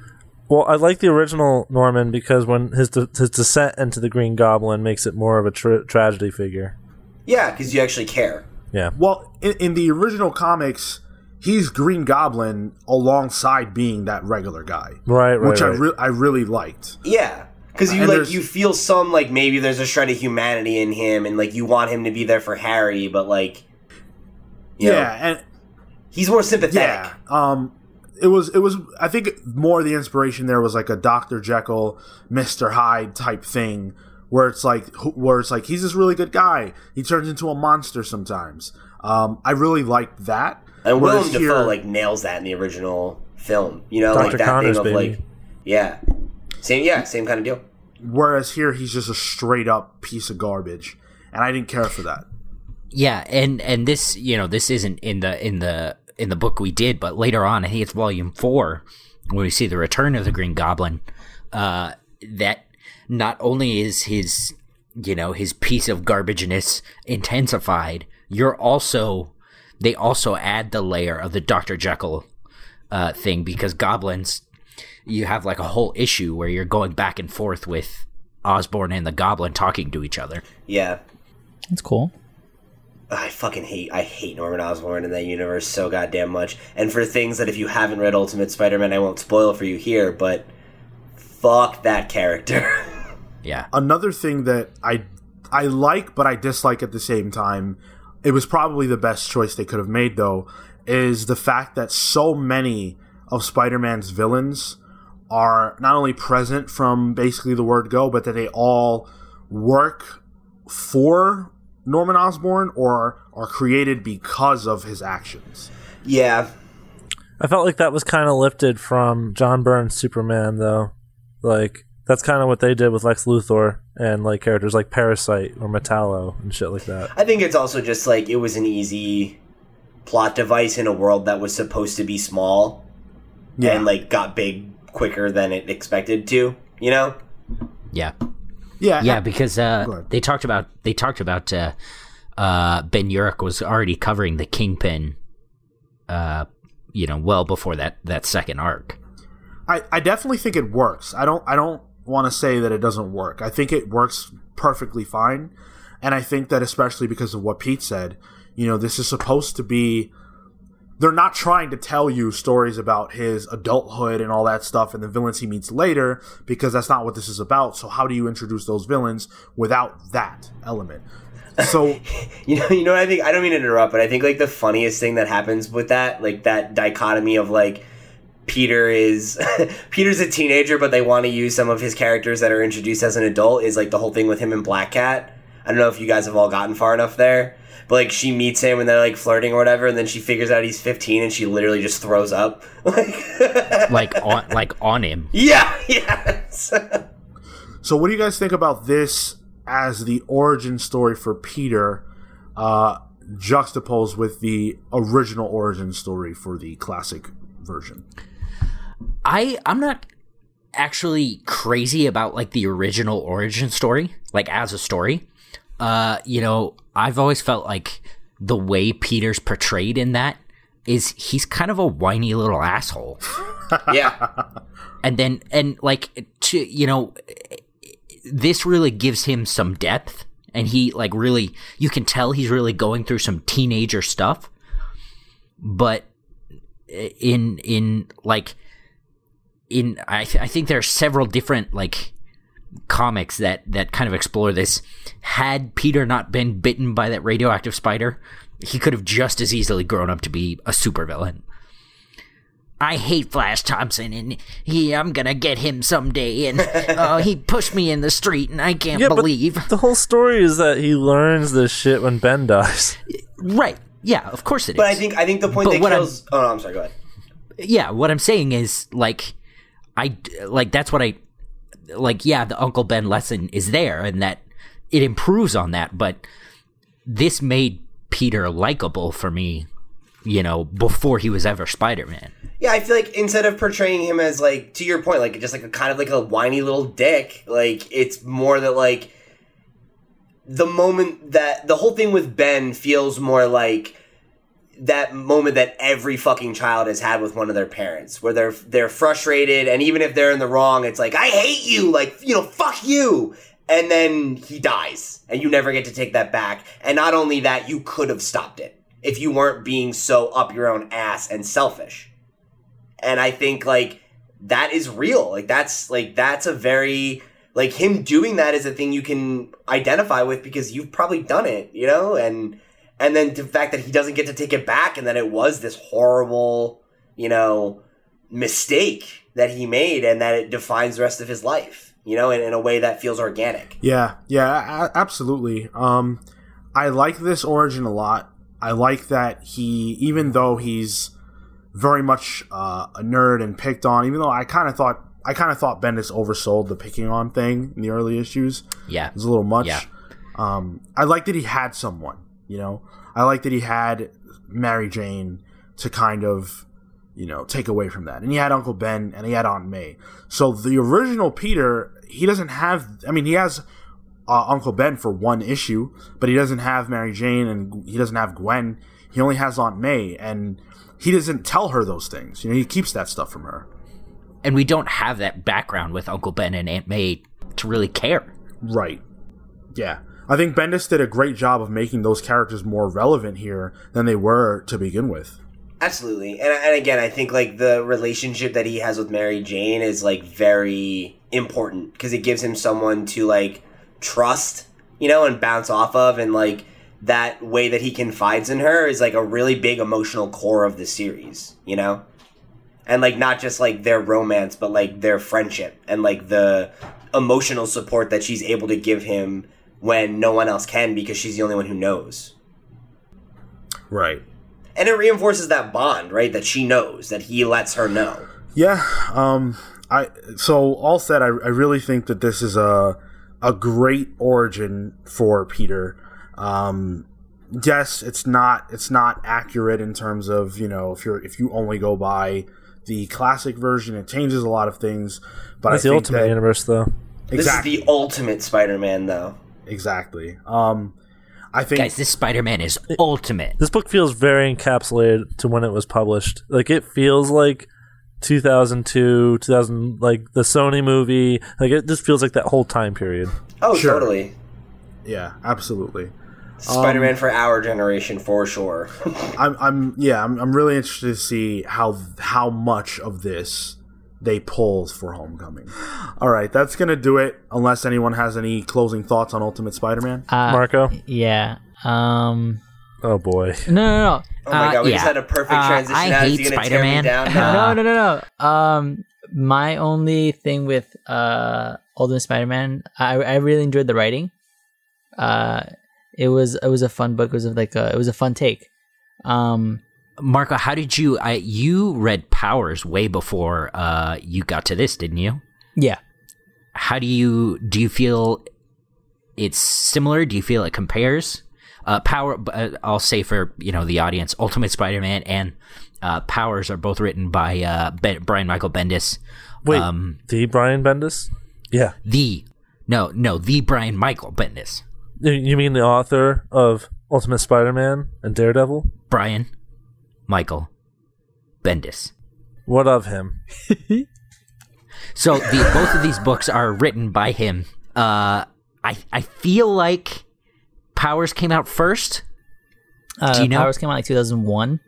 Well, I like the original Norman because when his de- his descent into the Green Goblin makes it more of a tra- tragedy figure. Yeah, because you actually care. Yeah, Well, in, in the original comics, he's Green Goblin alongside being that regular guy, right, right. which I re- I really liked. Yeah, because you And like you feel some like maybe there's a shred of humanity in him, and like you want him to be there for Harry, but like, you know, Yeah, and he's more sympathetic. yeah, um, it was it was. I think more of the inspiration there was like a Doctor Jekyll, Mister Hyde type thing, where it's like where it's like he's this really good guy. He turns into a monster sometimes. Um, I really liked that. And Whereas Willem here- like nails that in the original film. You know, Dr. like that Connors, thing of baby. like, yeah, same, yeah, same kind of deal. Whereas here he's just a straight up piece of garbage, and I didn't care for that. Yeah, and and this you know this isn't in the in the in the book we did, but later on, I think it's volume four when we see the return of the Green Goblin. Uh, that not only is his you know his piece of garbageness intensified, you're also they also add the layer of the Doctor Jekyll uh, thing because goblins you have like a whole issue where you're going back and forth with Osborn and the Goblin talking to each other. Yeah, That's cool. I fucking hate I hate Norman Osborn in that universe so goddamn much. And for things that if you haven't read Ultimate Spider-Man, I won't spoil for you here, but fuck that character. Yeah. another thing that I I like but I dislike at the same time, it was probably the best choice they could have made though, is the fact that so many of Spider-Man's villains are not only present from basically the word go, but that they all work for Norman Osborn or are created because of his actions. yeah, I felt like that was kind of lifted from John Byrne's Superman, though. Like that's kind of what they did with Lex Luthor and like characters like Parasite or Metallo and shit like that. I think it's also just like it was an easy plot device in a world that was supposed to be small Yeah. and like got big quicker than it expected to. You know? Yeah. yeah, Yeah, because uh, they talked about they talked about uh, uh, Ben Urich was already covering the Kingpin, uh, you know, well before that that second arc. I, I definitely think it works. I don't I don't want to say that it doesn't work. I think it works perfectly fine. And I think that especially because of what Pete said, you know, this is supposed to be they're not trying to tell you stories about his adulthood and all that stuff and the villains he meets later because that's not what this is about. So how do you introduce those villains without that element? So You know, you know what I think? I don't mean to interrupt, but I think like the funniest thing that happens with that, like that dichotomy of like Peter is Peter's a teenager, but they want to use some of his characters that are introduced as an adult. Is like the whole thing with him and Black Cat. I don't know if you guys have all gotten far enough there, but like she meets him and they're like flirting or whatever, and then she figures out he's 15 and she literally just throws up. Like, like on like on him. yeah, yes. So, what do you guys think about this as the origin story for Peter, uh, juxtaposed with the original origin story for the classic version? I I'm not actually crazy about like the original origin story, like as a story. Uh, you know, I've always felt like the way Peter's portrayed in that is he's kind of a whiny little asshole. yeah, and then and like to you know this really gives him some depth and he like really you can tell he's really going through some teenager stuff but in in like in I, th- I think there are several different like comics that that kind of explore this had peter not been bitten by that radioactive spider he could have just as easily grown up to be a supervillain I hate Flash Thompson, and he I'm gonna get him someday. And uh, he pushed me in the street, and I can't Yeah, but believe. the whole story is that he learns this shit when Ben dies. Right? Yeah, of course it is. but I think I think the point But that what I'm- kills. Oh, no, I'm sorry. Go ahead. yeah, what I'm saying is like, I like that's what I like. Yeah, the Uncle Ben lesson is there, and that it improves on that. But this made Peter likable for me. You know, before he was ever Spider Man. Yeah, I feel like instead of portraying him as like to your point, like just like a kind of like a whiny little dick, like it's more that like the moment that the whole thing with Ben feels more like that moment that every fucking child has had with one of their parents, where they're they're frustrated, and even if they're in the wrong, it's like I hate you, like you know, fuck you, and then he dies, and you never get to take that back. And not only that, you could have stopped it if you weren't being so up your own ass and selfish and I think like that is real. Like that's like that's a very like him doing that is a thing you can identify with because you've probably done it, you know, and and then the fact that he doesn't get to take it back and that it was this horrible, you know, mistake that he made and that it defines the rest of his life, you know, in, in a way that feels organic. Yeah, yeah, a- absolutely. Um, I like this origin a lot. I like that he, even though he's very much uh, a nerd and picked on, even though I kind of thought I kind of thought Bendis oversold the picking on thing in the early issues. Yeah, It was a little much. Yeah. Um, I like that he had someone. You know, I like that he had Mary Jane to kind of, you know, take away from that. And he had Uncle Ben and he had Aunt May. So the original Peter, he doesn't have. I mean, he has uh, Uncle Ben for one issue, but he doesn't have Mary Jane and he doesn't have Gwen. He only has Aunt May, and he doesn't tell her those things. You know, he keeps that stuff from her. and we don't have that background with Uncle Ben and Aunt May to really care. Right. Yeah. I think Bendis did a great job of making those characters more relevant here than they were to begin with. Absolutely. And, and again, I think like the relationship that he has with Mary Jane is like very important because it gives him someone to like trust, you know, and bounce off of. And like that way that he confides in her is like a really big emotional core of the series, you know? And like not just like their romance, but like their friendship and like the emotional support that she's able to give him when no one else can because she's the only one who knows Right. and it reinforces that bond, right? That she knows that he lets her know. Yeah. Um. I so all said, I, I really think that this is a a great origin for Peter. Um. Yes, it's not it's not accurate in terms of you know if you're if you only go by the classic version, it changes a lot of things. But That's I the think ultimate that, universe, though. exactly This is the ultimate Spider-Man, though. Exactly. Um. I think Guys, this Spider Man is ultimate. This book feels very encapsulated to when it was published. Like it feels like 2002, 2000, like the Sony movie. Like it just feels like that whole time period. Oh, Sure. totally. yeah, absolutely. Spider-Man for our generation, for sure. I'm, I'm, yeah, I'm, I'm really interested to see how how much of this they pull for Homecoming. All right, that's gonna do it. Unless anyone has any closing thoughts on Ultimate Spider-Man. Uh, Marco, Yeah. Um. Oh boy. No, no, no. Oh my Uh, god, we yeah. just had a perfect Uh, transition. I out. Hate he gonna tear me Spider-Man. down Uh, no, no, no, no. Um, my only thing with uh Ultimate Spider-Man, I I really enjoyed the writing. Uh, it was it was a fun book. It was like a it was a fun take. Um, Marco, how did you? I you read Powers way before uh, you got to this, didn't you? yeah. How do you do? You feel it's similar? Do you feel it compares? Uh, Power, uh, I'll say for you know the audience, Ultimate Spider-Man and uh, Powers are both written by uh, ben, Brian Michael Bendis. Wait, Um, the Brian Bendis? Yeah. the no, no, the Brian Michael Bendis. You- You mean the author of Ultimate Spider-Man and Daredevil? Brian Michael Bendis. What of him? So the both of these books are written by him. Uh, I I feel like Powers came out first. Uh, Do you know- Powers came out like 2001.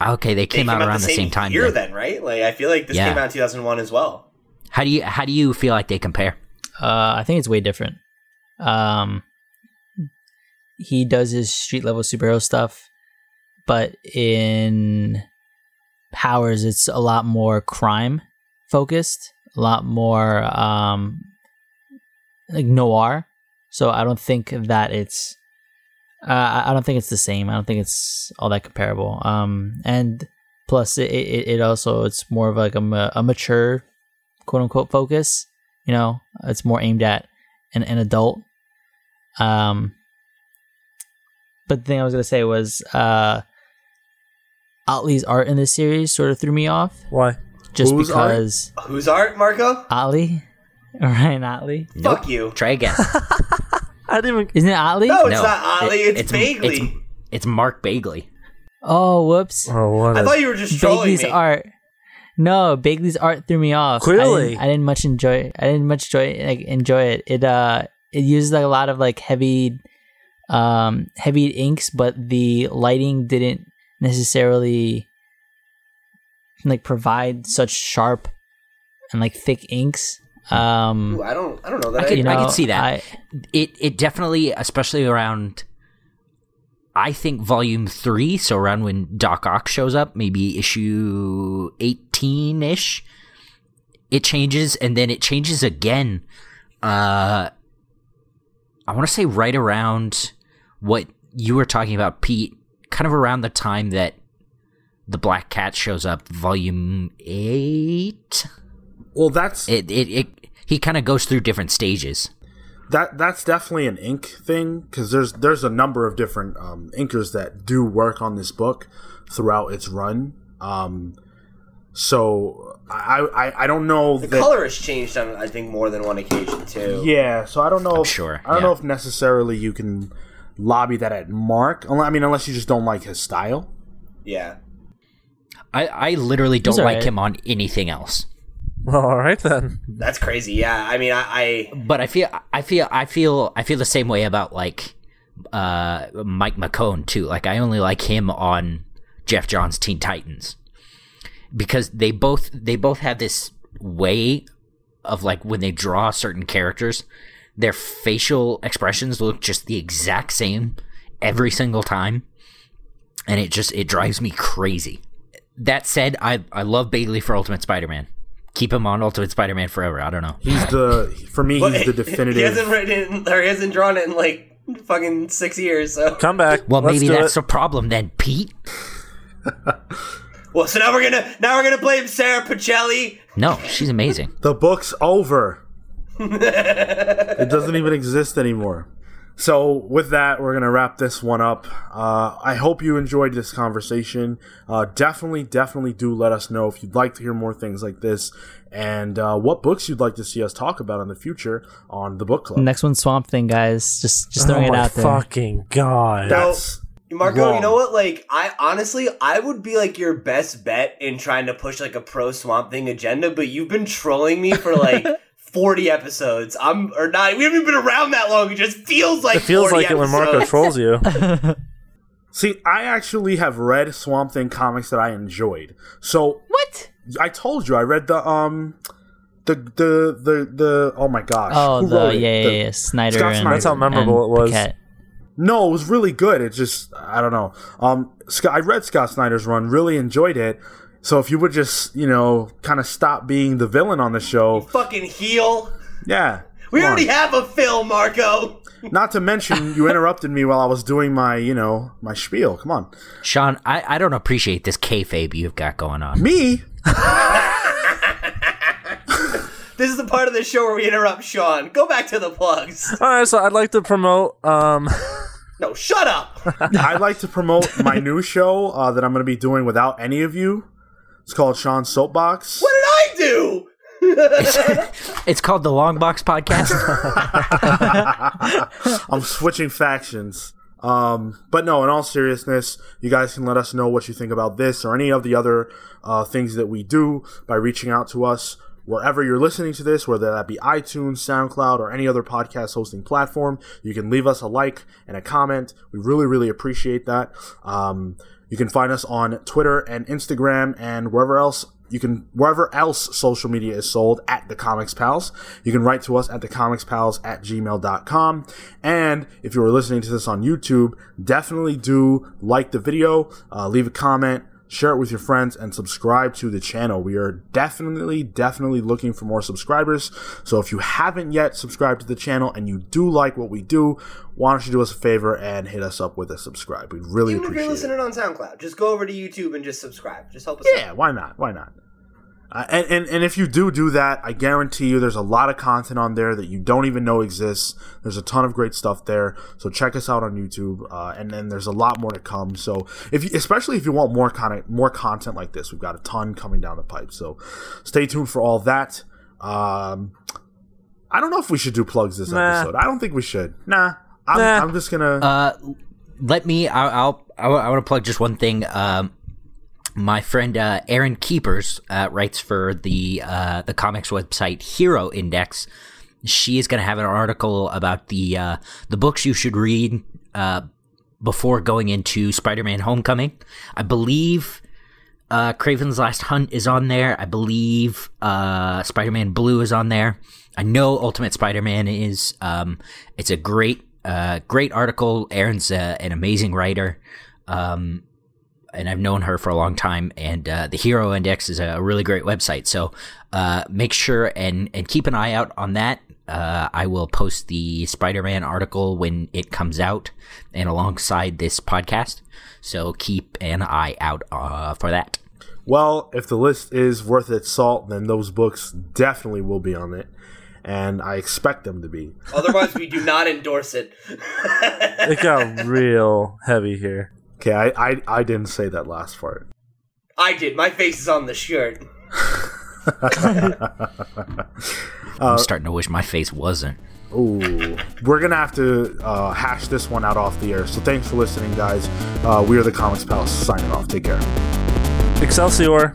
Okay, they They came out around the same, time. year, then. then, right? Like, I feel like this Yeah. came out in 2001 as well. How do you how do you feel like they compare? Uh, I think it's way different. Um, he does his street level superhero stuff, but in Powers, it's a lot more crime focused, a lot more um, like noir. So I don't think that it's. Uh, I- don't think it's the same. I don't think it's all that comparable. Um, and plus, it, it, it also it's more of like a, a mature, quote unquote, focus. You know, it's more aimed at an, an adult. Um, but the thing I was gonna say was, uh, Ottley's art in this series sort of threw me off, Why? just Whose art? because Whose art, Marco? Ottley, Ryan Ottley, Fuck you. Try again. I didn't even. isn't it Ottley? No, it's No, not Ollie. it- it's, it's- Bagley. it's- It's Mark Bagley. Oh, whoops. Oh, what? I a- thought you were just trolling Bagley's me. art. No, Bagley's art threw me off. I Clearly. didn't, I didn't much enjoy. I didn't much enjoy like enjoy it. It uh, it uses like a lot of like heavy, um, heavy inks, but the lighting didn't necessarily like provide such sharp and like thick inks. Um, Ooh, I don't. I don't know that. I I could- you know, could see that. I, It it definitely, especially around. I think volume three, so around when Doc Ock shows up, maybe issue eighteen ish. It changes, and then it changes again. Uh, I want to say right around what you were talking about, Pete. Kind of around the time that the Black Cat shows up, volume eight. Well, that's It it, it he kind of goes through different stages. that that's definitely an ink thing because there's there's a number of different um, inkers that do work on this book throughout its run. Um, so I, I I don't know the that. color has changed on I think more than one occasion too. Yeah, so I don't know. I'm if, sure, I don't yeah. know if necessarily you can lobby that at Mark. I mean, unless you just don't like his style. Yeah. I, I literally don't like alright. him on anything else. Well, all right then. That's crazy. Yeah. I mean, I. I But I feel I feel I feel I feel the same way about like uh Mike McKone too. Like I only like him on Geoff Johns Teen Titans. Because they both they both have this way of like when they draw certain characters, their facial expressions look just the exact same every single time. And it just it drives me crazy. That said, I I love Bagley for Ultimate Spider-Man. Keep him on Ultimate Spider-Man forever. I don't know. He's the for me. But He's the definitive He hasn't written or he hasn't drawn it in like fucking six years. So. Come back. Well, Let's maybe do that's it. the problem then, Pete. Well, so now we're gonna now we're gonna blame Sara Pichelli. No, she's amazing. The book's over. It doesn't even exist anymore. So, with that, we're going to wrap this one up. Uh, I hope you enjoyed this conversation. Uh, definitely, definitely do let us know if you'd like to hear more things like this and uh, what books you'd like to see us talk about in the future on the book club. next one, Swamp Thing, guys. Just just throwing oh it out there. fucking god. That's Marco, wrong. you know what? Like, I honestly, I would be like your best bet in trying to push like a pro Swamp Thing agenda, but you've been trolling me for like forty episodes. I'm or not. We haven't even been around that long. It just feels like it feels 40 like it when Marco trolls you. See, I actually have read Swamp Thing comics that I enjoyed. So What? I told you I read the um the the the the oh my gosh Oh, who the wrote it? yeah, yeah, The- yeah, Snyder Scott and Snyder. That's how memorable it was. Paquette. No, it was really good. It just I don't know. Um, Scott, I read Scott Snyder's run, really enjoyed it. So if you would just you know kind of stop being the villain on the show, Fucking heel. yeah. We come on. already have a Phil, Marco. Not to mention, you interrupted me while I was doing my you know my spiel. Come on, Sean, I, I don't appreciate this kayfabe you've got going on. me. This is the part of the show where we interrupt Sean. Go back to the plugs. All right, so I'd like to promote. Um, No, shut up. I'd like to promote my new show uh, that I'm going to be doing without any of you. It's called Sean's Soapbox. What did I do? It's called the Long Box Podcast. I'm switching factions. Um, but no, in all seriousness, you guys can let us know what you think about this or any of the other uh, things that we do by reaching out to us wherever you're listening to this, whether that be iTunes, SoundCloud, or any other podcast hosting platform. You can leave us a like and a comment. We really, really appreciate that. Um, you can find us on Twitter and Instagram and wherever else you can wherever else social media is sold at the comics pals. You can write to us at the comics pals at gmail.com and if you are listening to this on youtube definitely do like the video uh, leave a comment share it with your friends and subscribe to the channel we are definitely definitely looking for more subscribers so if you haven't yet subscribed to the channel and you do like what we do why don't you do us a favor and hit us up with a subscribe we'd really Even if appreciate you're it listening on SoundCloud, just go over to YouTube and just subscribe. Just help us yeah, why not? Why not? Uh, and, and and if you do do that, I guarantee you, there's a lot of content on there that you don't even know exists. There's a ton of great stuff there. So check us out on YouTube, uh, and then there's a lot more to come. So if you, especially if you want more kind of more content like this, we've got a ton coming down the pipe. So stay tuned for all that. Um, I don't know if we should do plugs this Nah. episode. I don't think we should. Nah, I'm, Nah. I'm just gonna. Uh, let me. I'll. I'll I want to plug just one thing. Um, my friend uh, Aaron Keepers uh, writes for the uh, the comics website Hero Index. She is going to have an article about the uh, the books you should read uh, before going into Spider-Man: Homecoming. I believe uh, Kraven's Last Hunt is on there. I believe uh, Spider-Man Blue is on there. I know Ultimate Spider-Man is. Um, it's a great, great article. Aaron's an amazing writer, um, and I've known her for a long time. And uh, the Hero Index is a really great website. So uh, make sure and and keep an eye out on that. Uh, I will post the Spider-Man article when it comes out, and alongside this podcast. So keep an eye out uh, for that. Well, if the list is worth its salt, then those books definitely will be on it, and I expect them to be. Otherwise, we do not endorse it. it got real heavy here. Okay, I, I I didn't say that last part. I did. My face is on the shirt. I'm starting to wish my face wasn't. Ooh, we're gonna have to uh, hash this one out off the air. So thanks for listening, guys. Uh, we are the Comics Pals signing off. Take care. Excelsior.